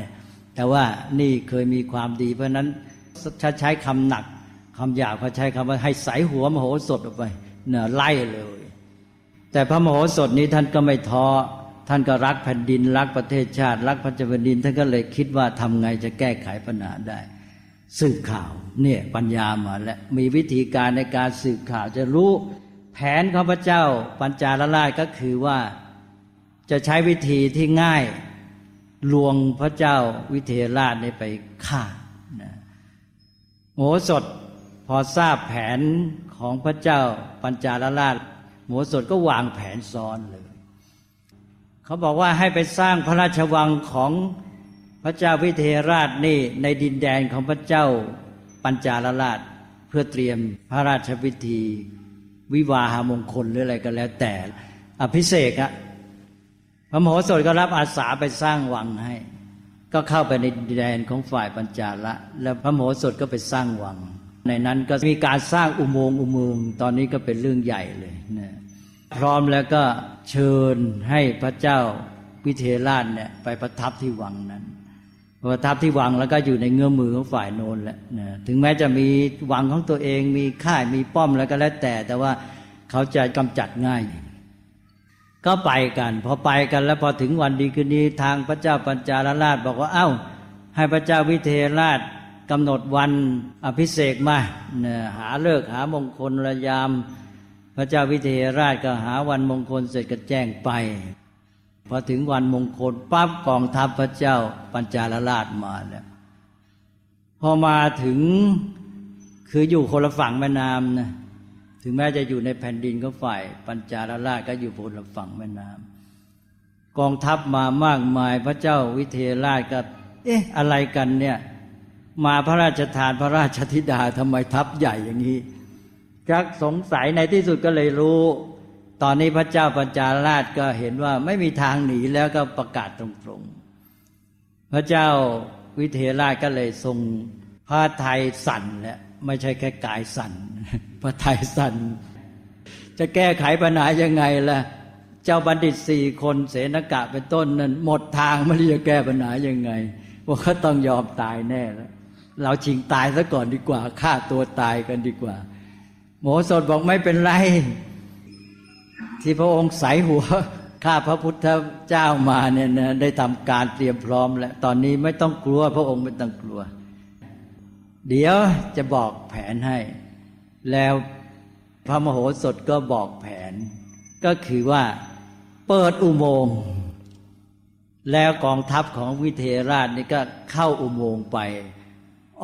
Speaker 3: แต่ว่านี่เคยมีความดี เพราะนั้นถ้าใช้คำหนักคำหยาบเขาใช้คำว่าให้ใสหัวมโหสถออกไปเนี่ยไล่เลย แต่พระมโหสถนี้ท่านก็ไม่ท้อท่านก็รักแผ่นดินรักประเทศชาติ รักพระเจ้าแผ่นดิน ท่านก็เลยคิดว่าทำไงจะแก้ไขปัญหาได้ สืบข่าวเนี่ยปัญญามาแล้วมีวิธีการในการสืบข่าวจะรู้แผนของพระเจ้าปัญจาลราชก็คือว่าจะใช้วิธีที่ง่าย ลวงพระเจ้าวิเทหราชไปฆ่าโมสดพอทราบแผนของพระเจ้าปัญจาลราชโมสดก็วางแผนซ้อนเลย เขาบอกว่าให้ไปสร้างพระราชวังของพระเจ้าวิเทหราชนี่ในดินแดนของพระเจ้าปัญจาลราชเพื่อเตรียมพระราชพิธี วิวาหามงคลหรืออะไรก็แล้วแต่ อภิเษกอะ ระมโหสถก็รับอาสาไปสร้างวังให้ ก็เข้าไปในแดนของฝ่ายปัญจาละ แล้วพระมโหสถก็ไปสร้างวัง ในนั้นก็มีการสร้างอุโมงค์อุโมงค์ตอนนี้ก็เป็นเรื่องใหญ่เลยนะพร้อมแล้วก็เชิญให้พระเจ้าวิเทราชเนี่ยไปประทับที่วังนั้นประทับที่วังแล้วก็อยู่ในเงื้อมือของฝ่ายโน้นแหละนะถึงแม้จะมีวังของตัวเองมีค่ายมีป้อมแล้วก็แล้วแต่ แต่ว่าเขาจะกำจัดง่าย ก็ไปกัน พอไปกันแล้วพอถึงวันดีคืนนี้ทางพระเจ้าปัญจาลราชบอกว่าเอา้า ให้พระเจ้าวิเทหราชกำหนดวันอภิเษกมาหาเลิกหามงคลระยาม พระเจ้าวิเทหราชก็หาวันมงคลเสร็จก็แจ้งไป พอถึงวันมงคลปั๊บกองทัพพระเจ้าปัญจาลราชมาแล้วพอมาถึงคืออยู่คนละฝั่งแม่น้ำนะ ถึงแม้จะอยู่ในแผ่นดินก็ฝ่ายปัญจาลราชก็อยู่คนฝั่งแม่น้ำกองทัพมามากมายพระเจ้าวิเทหราชก็ เอ๊ะอะไรกันเนี่ย มาพระราชทานพระราชธิดาทำไมทัพใหญ่อย่างนี้จักสงสัยในที่สุดก็เลยรู้ ตอนนี้พระเจ้าปัญจาราชก็เห็นว่าไม่มีทางหนีแล้วก็ประกาศตรงๆ พระเจ้าวิเทหราชก็เลยทรงพระไทยสั่นแหละไม่ใช่แค่กายสั่น พระไทยสันจะแก้ไขปัญหายังไงล่ะ เจ้าบัณฑิตสี่คนเสนกะเป็นต้นนั้นหมดทางไม่รู้จะแก้ปัญหายังไงว่าเขาต้องยอมตายแน่แล้วเราชิงตายซะก่อนดีกว่าฆ่าตัวตายกันดีกว่า โมสดบอกไม่เป็นไร ที่พระองค์ใสหัวข้าพระพุทธเจ้ามาเนี่ยนะได้ทำการเตรียมพร้อมแล้วตอนนี้ไม่ต้องกลัว พระองค์ไม่ต้องกลัว เดี๋ยวจะบอกแผนให้ แล้วพระมโหสถก็บอกแผน ก็คือว่าเปิดอุโมงค์แล้วกองทัพของวิเทราชนี่ก็เข้าอุโมงค์ไป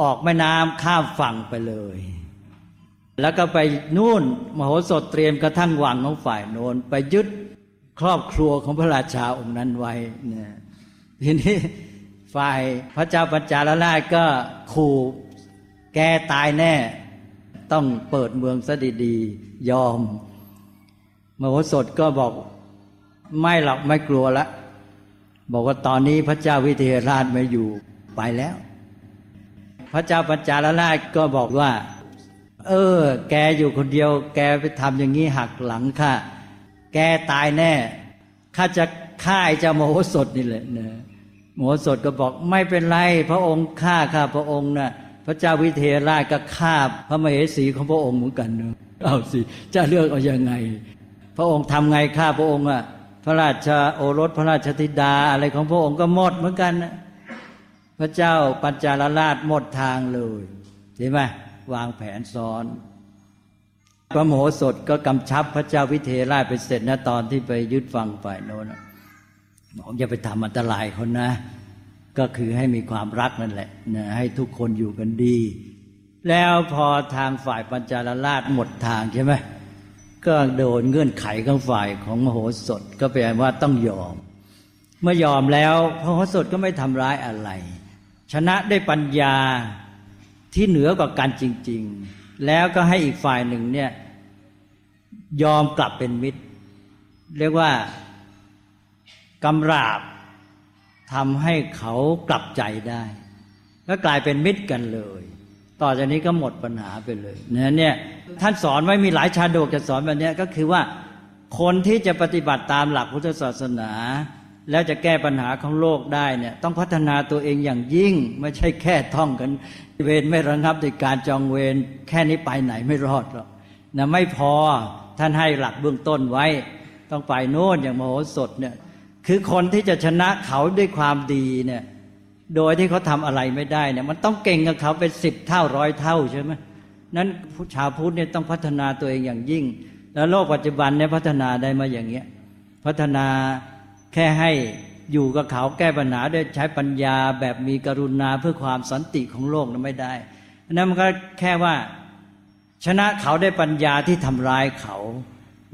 Speaker 3: ออกแม่น้ำข้ามฝั่งไปเลย แล้วก็ไปนู่นมโหสถเตรียมกระทั่งวังของฝ่ายโนนไปยึดครอบครัวของพระราชาองค์นั้นไว้เนี่ยทีนี้ฝ่ายพระเจ้าปัญจาลราชก็ขู่แกตายแน่ ต้องเปิดเมืองซะดีๆยอม มโหสถก็บอกไม่หรอกไม่กลัวละ บอกว่าตอนนี้พระเจ้าวิเทหราชไม่อยู่ไปแล้ว พระเจ้าปัญจาลราชก็บอกว่า เออ แกอยู่คนเดียว แกไปทำอย่างนี้หักหลังข้าแกตายแน่ข้าจะฆ่าเจ้าโมโหสถนี่แหละนะโมโหสถก็บอกไม่เป็นไร พระองค์ฆ่าข้าพระองค์นะ่ะ พระเจ้าวิเทหราชก็ฆ่าพระมเหสีของพระองค์เหมือนกันเนอะเอาสิจะเลือกเอาอยัางไง พระองค์ทำไงฆ่าพระองค์อะพระราชโอรสพระราชธิดาอะไรของพระองค์ก็หมดเหมือนกันนะพระเจ้าปัญจาลราชหมดทางเลยเห็นไหมวางแผนซ้อน พระโมโหสถก็กำชับพระเจ้าวิเทหราชไปเสร็จนะตอนที่ไปยึดฟังฝ่ายโน้นบอกอย่าไปทำอันตรายคนนะ ก็คือให้มีความรักนั่นแหละนะให้ทุกคนอยู่กันดี แล้วพอทางฝ่ายปัญจาลราชหมดทางใช่ไหมก็โดนเงื่อนไขของฝ่ายของมโหสถก็แปลว่าต้องยอม เมื่อยอมแล้วพระโหสถก็ไม่ทำร้ายอะไร ชนะได้ปัญญาที่เหนือกว่ากันจริง ๆ แล้วก็ให้อีกฝ่ายหนึ่งเนี่ยยอมกลับเป็นมิตร เรียกว่ากำราบ ทำให้เขากลับใจได้ ก็กลายเป็นมิตรกันเลย ต่อจากนี้ก็หมดปัญหาไปเลยเนี่ยเนี่ยท่านสอนไว้มีหลายชาดกจะสอนแบบนี้ก็คือว่าคนที่จะปฏิบัติตามหลักพุทธศาสนา แล้วจะแก้ปัญหาของโลกได้เนี่ยต้องพัฒนาตัวเองอย่างยิ่ง ไม่ใช่แค่ท่องกัน เวรไม่ระงับด้วยการจองเวรแค่นี้ไปไหนไม่รอดหรอกนะไม่พอท่านให้หลักเบื้องต้นไว้ ต้องไปโน่นอย่างมโหสถเนี่ย คือคนที่จะชนะเขาด้วยความดีเนี่ย โดยที่เขาทำอะไรไม่ได้เนี่ย มันต้องเก่งกับเขาเป็นสิบเท่าร้อยเท่าใช่ไหมนั้นชาวพุทธเนี่ยต้องพัฒนาตัวเองอย่างยิ่ง แล้วโลกปัจจุบันเนี่ยพัฒนาได้มาอย่างเงี้ย พัฒนาแค่ให้อยู่กับเขาแก้ปัญหาด้วยใช้ปัญญาแบบมีกรุณาเพื่อความสันติของโลกนั้นไม่ได้นั้นมันก็แค่ว่าชนะเขาได้ปัญญาที่ทำร้ายเขา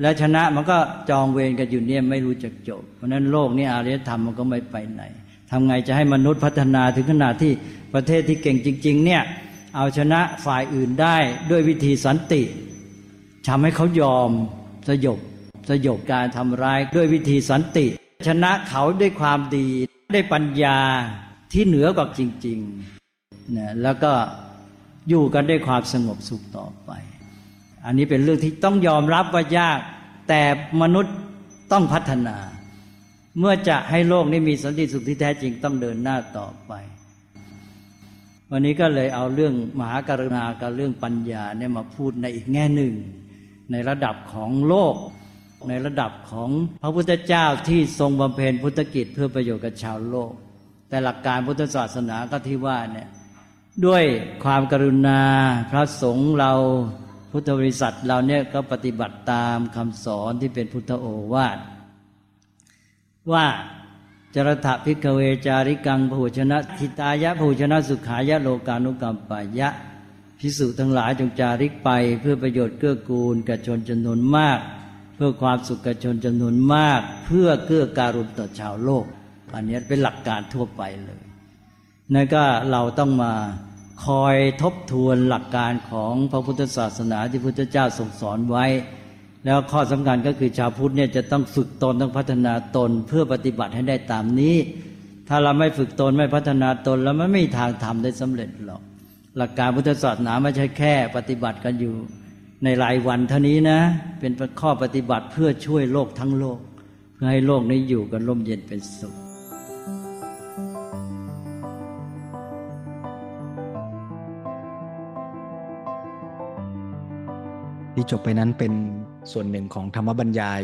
Speaker 3: แล้วชนะมันก็จองเวรกันอยู่เนี่ยไม่รู้จักจบ เพราะนั้นโลกนี้อารยธรรมมันก็ไม่ไปไหนทำไงจะให้มนุษย์พัฒนาถึงขนาดที่ประเทศที่เก่งจริง ๆ เนี่ยเอาชนะฝ่ายอื่นได้ด้วยวิธีสันติทำให้เขายอมสยบสยบการทำร้ายด้วยวิธีสันติ ชนะเขาด้วยความดีได้ปัญญาที่เหนือกว่าจริงๆนะแล้วก็อยู่กันด้วยความสงบสุขต่อไป อันนี้เป็นเรื่องที่ต้องยอมรับว่ายาก แต่มนุษย์ต้องพัฒนา เมื่อจะให้โลกนี้มีสันติสุขที่แท้จริงต้องเดินหน้าต่อไป วันนี้ก็เลยเอาเรื่องมหาการุณากับเรื่องปัญญาเนี่ยมาพูดในอีกแง่หนึ่ง ในระดับของโลก ในระดับของพระพุทธเจ้าที่ทรงบำเพ็ญพุทธกิจเพื่อประโยชน์กับชาวโลก แต่หลักการพุทธศาสนาก็ที่ว่าเนี่ยด้วยความกรุณาพระสงฆ์เรา พุทธบริษัทเราเนี่ยก็ปฏิบัติตามคำสอนที่เป็นพุทธโอวาทว่าจรถะพิกเวจาริกังผูชนะทิตายะผูชนะสุขายะโลกานุกรรมปายะพิสุทั้งหลายจงจาริกไป เพื่อประโยชน์เกื้อกูลกับชนจำนวนมาก เพื่อความสุขกับชนจำนวนมาก เพื่อเกื้อการุณต่อชาวโลกอันนี้เป็นหลักการทั่วไปเลยนั่นก็เราต้องมา คอยทบทวนหลักการของพระพุทธศาสนาที่พุทธเจ้าทรงสอนไว้ แล้วข้อสำคัญก็คือชาวพุทธเนี่ยจะต้องฝึกตนต้องพัฒนาตนเพื่อปฏิบัติให้ได้ตามนี้ ถ้าเราไม่ฝึกตนไม่พัฒนาตน แล้วมันไม่มีทางทำได้สำเร็จหรอก หลักการพุทธศาสนาไม่ใช่แค่ ปฏิบัติกันอยู่ ในรายวันเท่านี้นะ เป็นข้อปฏิบัติเพื่อช่วยโลกทั้งโลก เพื่อให้โลกนี้อยู่กันร่มเย็นเป็นสุข
Speaker 2: ที่จบไปนั้นเป็นส่วนหนึ่งของธรรมบรรยาย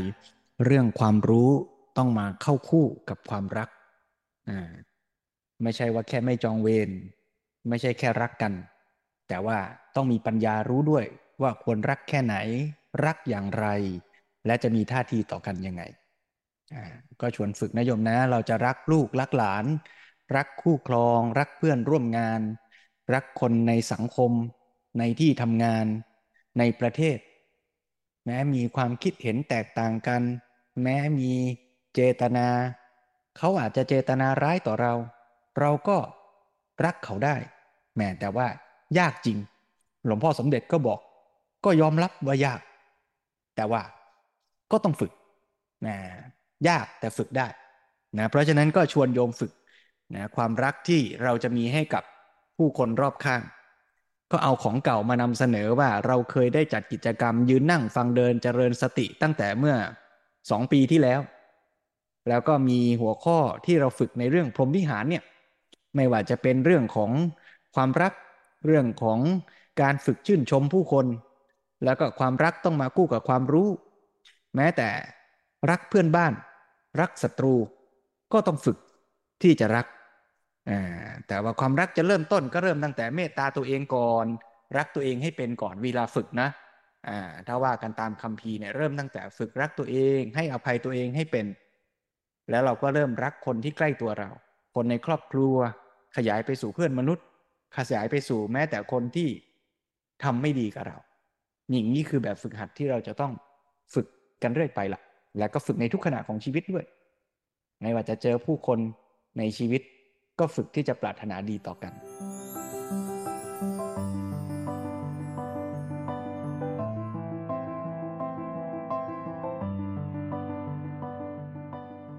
Speaker 2: เรื่องความรู้ต้องมาเข้าคู่กับความรักอ่าไม่ใช่ว่าแค่ไม่จองเวรไม่ใช่แค่รักกัน แต่ว่าต้องมีปัญญารู้ด้วยว่าควรรักแค่ไหน รักอย่างไร และจะมีท่าทีต่อกันยังไงก็ชวนฝึกนะโยมนะ เราจะรักลูกรักหลาน รักคู่ครอง รักเพื่อนร่วมงาน รักคนในสังคม ในที่ทำงาน ในประเทศ แม้มีความคิดเห็นแตกต่างกัน แม้มีเจตนา เขาอาจจะเจตนาร้ายต่อเรา เราก็รักเขาได้ แม้แต่ว่ายากจริง หลวงพ่อสมเด็จก็บอก ก็ยอมรับว่ายาก แต่ว่าก็ต้องฝึกนะยากแต่ฝึกได้นะเพราะฉะนั้นก็ชวนโยมฝึกนะความรักที่เราจะมีให้กับผู้คนรอบข้าง ก็เอาของเก่ามานำเสนอว่าเราเคยได้จัดกิจกรรม ยืนนั่งฟังเดินเจริญสติตั้งแต่เมื่อสองปีที่แล้ว แล้วก็มีหัวข้อที่เราฝึกในเรื่องพรหมวิหารเนี่ยไม่ว่าจะเป็นเรื่องของความรักเรื่องของการฝึกชื่นชมผู้คน แล้วก็ความรักต้องมาคู่กับความรู้ แม้แต่รักเพื่อนบ้าน รักศัตรู ก็ต้องฝึกที่จะรัก แต่ว่าความรักจะเริ่มต้นก็เริ่มตั้งแต่เมตตาตัวเองก่อน รักตัวเองให้เป็นก่อนเวลาฝึกนะถ้าว่ากันตามคำพีเนี่ยเริ่มตั้งแต่ฝึกรักตัวเอง ให้อภัยตัวเองให้เป็น แล้วเราก็เริ่มรักคนที่ใกล้ตัวเรา คนในครอบครัว ขยายไปสู่เพื่อนมนุษย์ ขยายไปสู่แม้แต่คนที่ทำไม่ดีกับเราอย่างนี้คือแบบฝึกหัดที่เราจะต้องฝึกกันเรื่อยไปละแล้วก็ฝึกในทุกขณะของชีวิตด้วย ไม่ว่าจะเจอผู้คนในชีวิต ก็ฝึกที่จะปรารถนาดีต่อกัน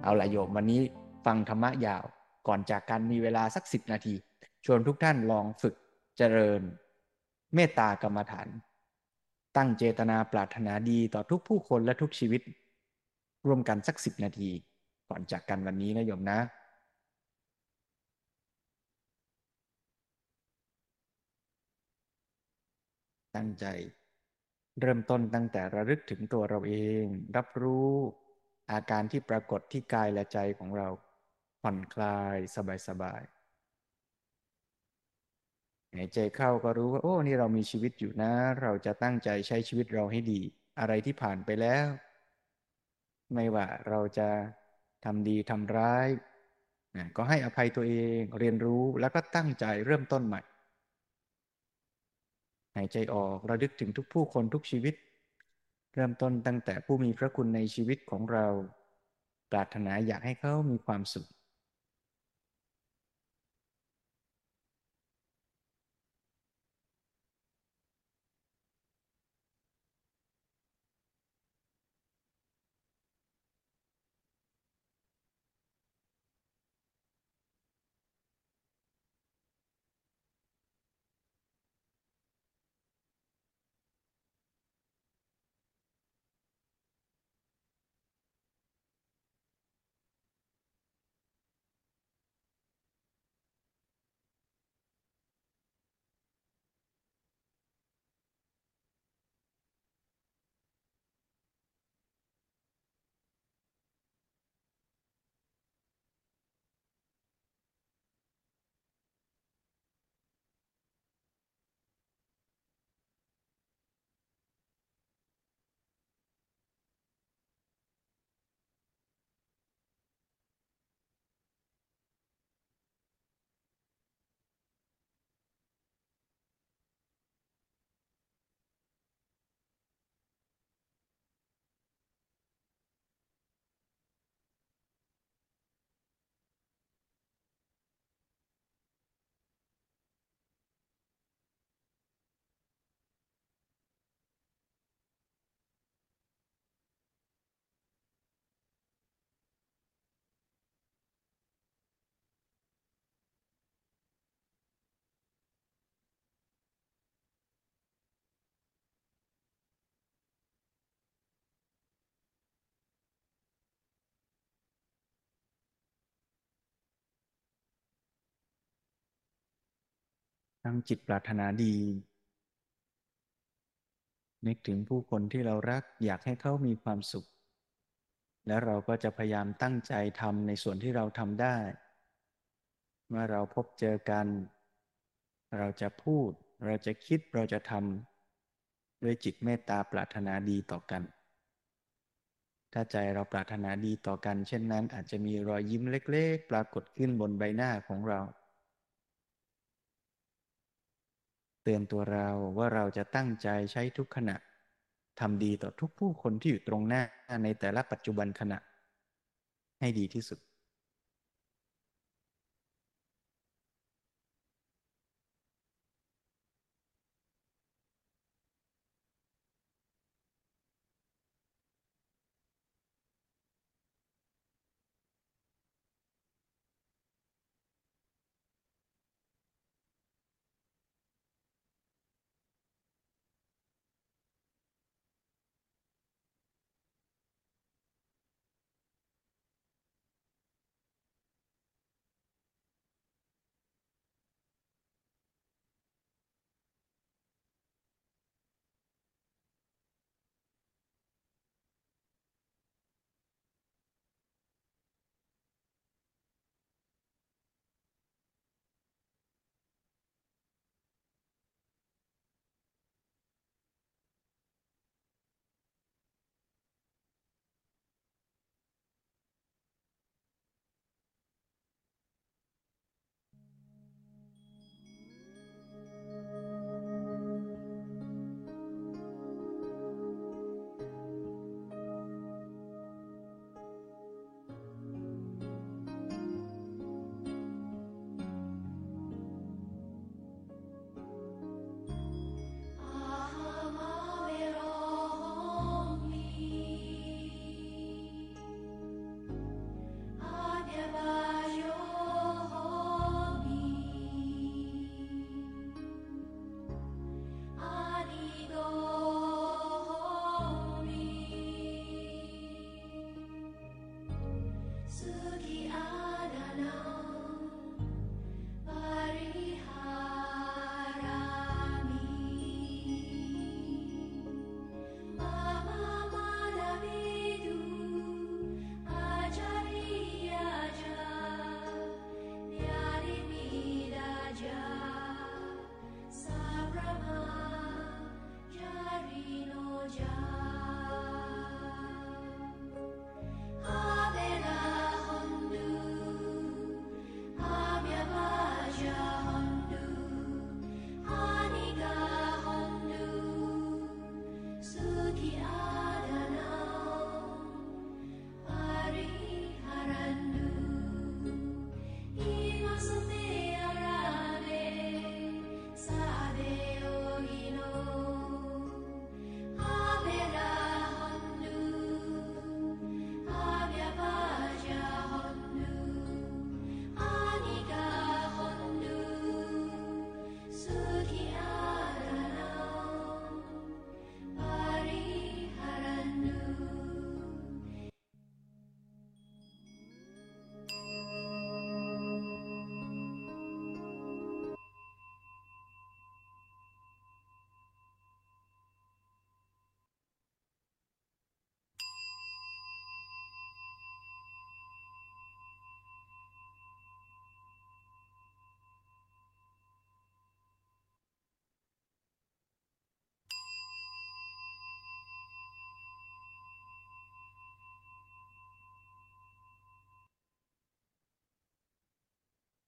Speaker 2: เอาละโยมวันนี้ฟังธรรมะยาวก่อนจากกันมีเวลาสักสิบนาที ชวนทุกท่านลองฝึกเจริญ เมตตากรรมฐาน ตั้งเจตนาปรารถนาดีต่อทุกผู้คนและทุกชีวิต ร่วมกันสักสิบนาที ก่อนจากกันวันนี้นะโยมนะ ตั้งใจ เริ่มต้นตั้งแต่ระลึกถึงตัวเราเอง รับรู้อาการที่ปรากฏที่กายและใจของเรา ผ่อนคลายสบายๆหายใจเข้าก็รู้ว่า โอ้นี่เรามีชีวิตอยู่นะ เราจะตั้งใจใช้ชีวิตเราให้ดี อะไรที่ผ่านไปแล้ว ไม่ว่าเราจะทำดีทำร้ายก็ให้อภัยตัวเองเรียนรู้แล้วก็ตั้งใจเริ่มต้นใหม่ หายใจออกระลึกถึงทุกผู้คนทุกชีวิต เริ่มต้นตั้งแต่ผู้มีพระคุณในชีวิตของเรา ปรารถนาอยากให้เขามีความสุข ตั้งจิตปรารถนาดี นึกถึงผู้คนที่เรารักอยากให้เขามีความสุข แล้วเราก็จะพยายามตั้งใจทำในส่วนที่เราทำได้ เมื่อเราพบเจอกัน เราจะพูด เราจะคิดเราจะทำด้วยจิตเมตตาปรารถนาดีต่อกัน ถ้าใจเราปรารถนาดีต่อกัน เช่นนั้นอาจจะมีรอยยิ้มเล็ก ๆ ปรากฏขึ้นบนใบหน้าของเรา เตือนตัวเราว่าเราจะตั้งใจใช้ทุกขณะทำดีต่อทุกผู้คนที่อยู่ตรงหน้าในแต่ละปัจจุบันขณะ ให้ดีที่สุด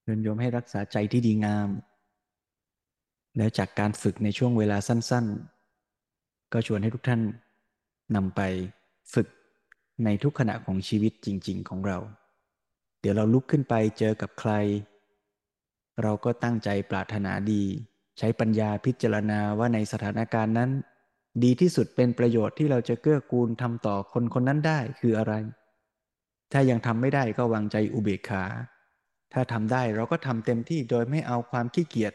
Speaker 2: เรียนโยมให้รักษาใจที่ดีงาม แล้วจากการฝึกในช่วงเวลาสั้น ๆ ก็ชวนให้ทุกท่านนำไปฝึกในทุกขณะของชีวิตจริง ๆ ของเรา เดี๋ยวเราลุกขึ้นไปเจอกับใคร เราก็ตั้งใจปรารถนาดี ใช้ปัญญาพิจารณาว่าในสถานการณ์นั้น ดีที่สุดเป็นประโยชน์ที่เราจะเกื้อกูลทำต่อคนคนนั้นได้คืออะไร ถ้ายังทำไม่ได้ก็วางใจอุเบกขา ถ้าทำได้เราก็ทำเต็มที่โดยไม่เอาความขี้เกียจ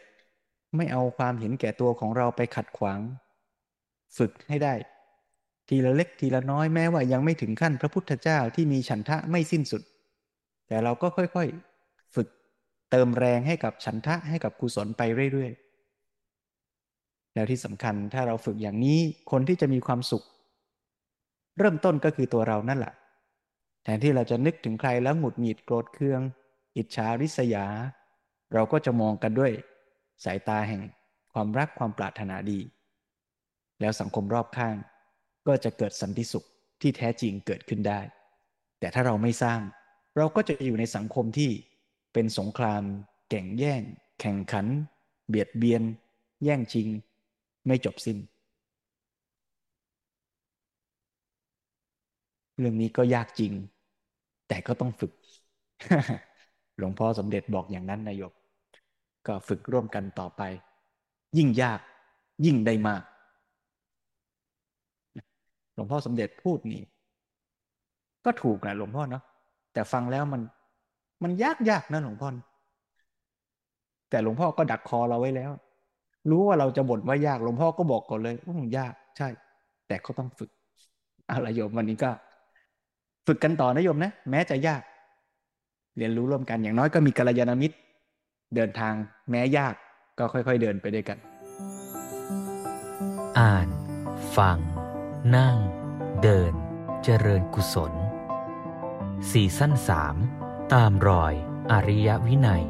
Speaker 2: ไม่เอาความเห็นแก่ตัวของเราไปขัดขวาง ฝึกให้ได้ ทีละเล็กทีละน้อยแม้ว่ายังไม่ถึงขั้นพระพุทธเจ้าที่มีฉันทะไม่สิ้นสุด แต่เราก็ค่อยๆ ฝึกเติมแรงให้กับฉันทะให้กับกุศลไปเรื่อยๆ แล้วที่สำคัญถ้าเราฝึกอย่างนี้คนที่จะมีความสุข เริ่มต้นก็คือตัวเรานั่นแหละแทนที่เราจะนึกถึงใครแล้วหงุดหงิดโกรธเคือง อิจฉาริษยา เราก็จะมองกันด้วยสายตาแห่งความรักความปรารถนาดี แล้วสังคมรอบข้าง ก็จะเกิดสันติสุขที่แท้จริงเกิดขึ้นได้ แต่ถ้าเราไม่สร้าง เราก็จะอยู่ในสังคมที่เป็นสงคราม แข่งแย่ง แข่งขัน เบียดเบียน แย่งชิง ไม่จบสิน้น เรื่องนี้ก็ยากจริง แต่ก็ต้องฝึก หลวงพ่อสมเด็จบอกอย่างนั้นนายก ก็ฝึกร่วมกันต่อไป ยิ่งยากยิ่งได้มาก หลวงพ่อสมเด็จพูดนี่ก็ถูกนะหลวงพ่อเนาะแต่ฟังแล้วมันมันยากยากนะหลวงพ่อ แต่หลวงพ่อก็ดักคอเราไว้แล้ว รู้ว่าเราจะบ่นว่ายากหลวงพ่อก็บอกก่อนเลยว่ามันยากใช่ แต่ก็ต้องฝึกอะไรโยมวันนี้ก็ ฝึกกันต่อนะโยมนะ แม้จะยาก เรียนรู้ร่วมกันอย่างน้อยก็มีกัลยาณมิตร เดินทางแม้ยากก็ค่อยๆเดินไปด้วยกัน
Speaker 1: อ่าน ฟัง นั่ง เดิน เจริญกุศล สี่สั้นสามตามรอยอริยวินัย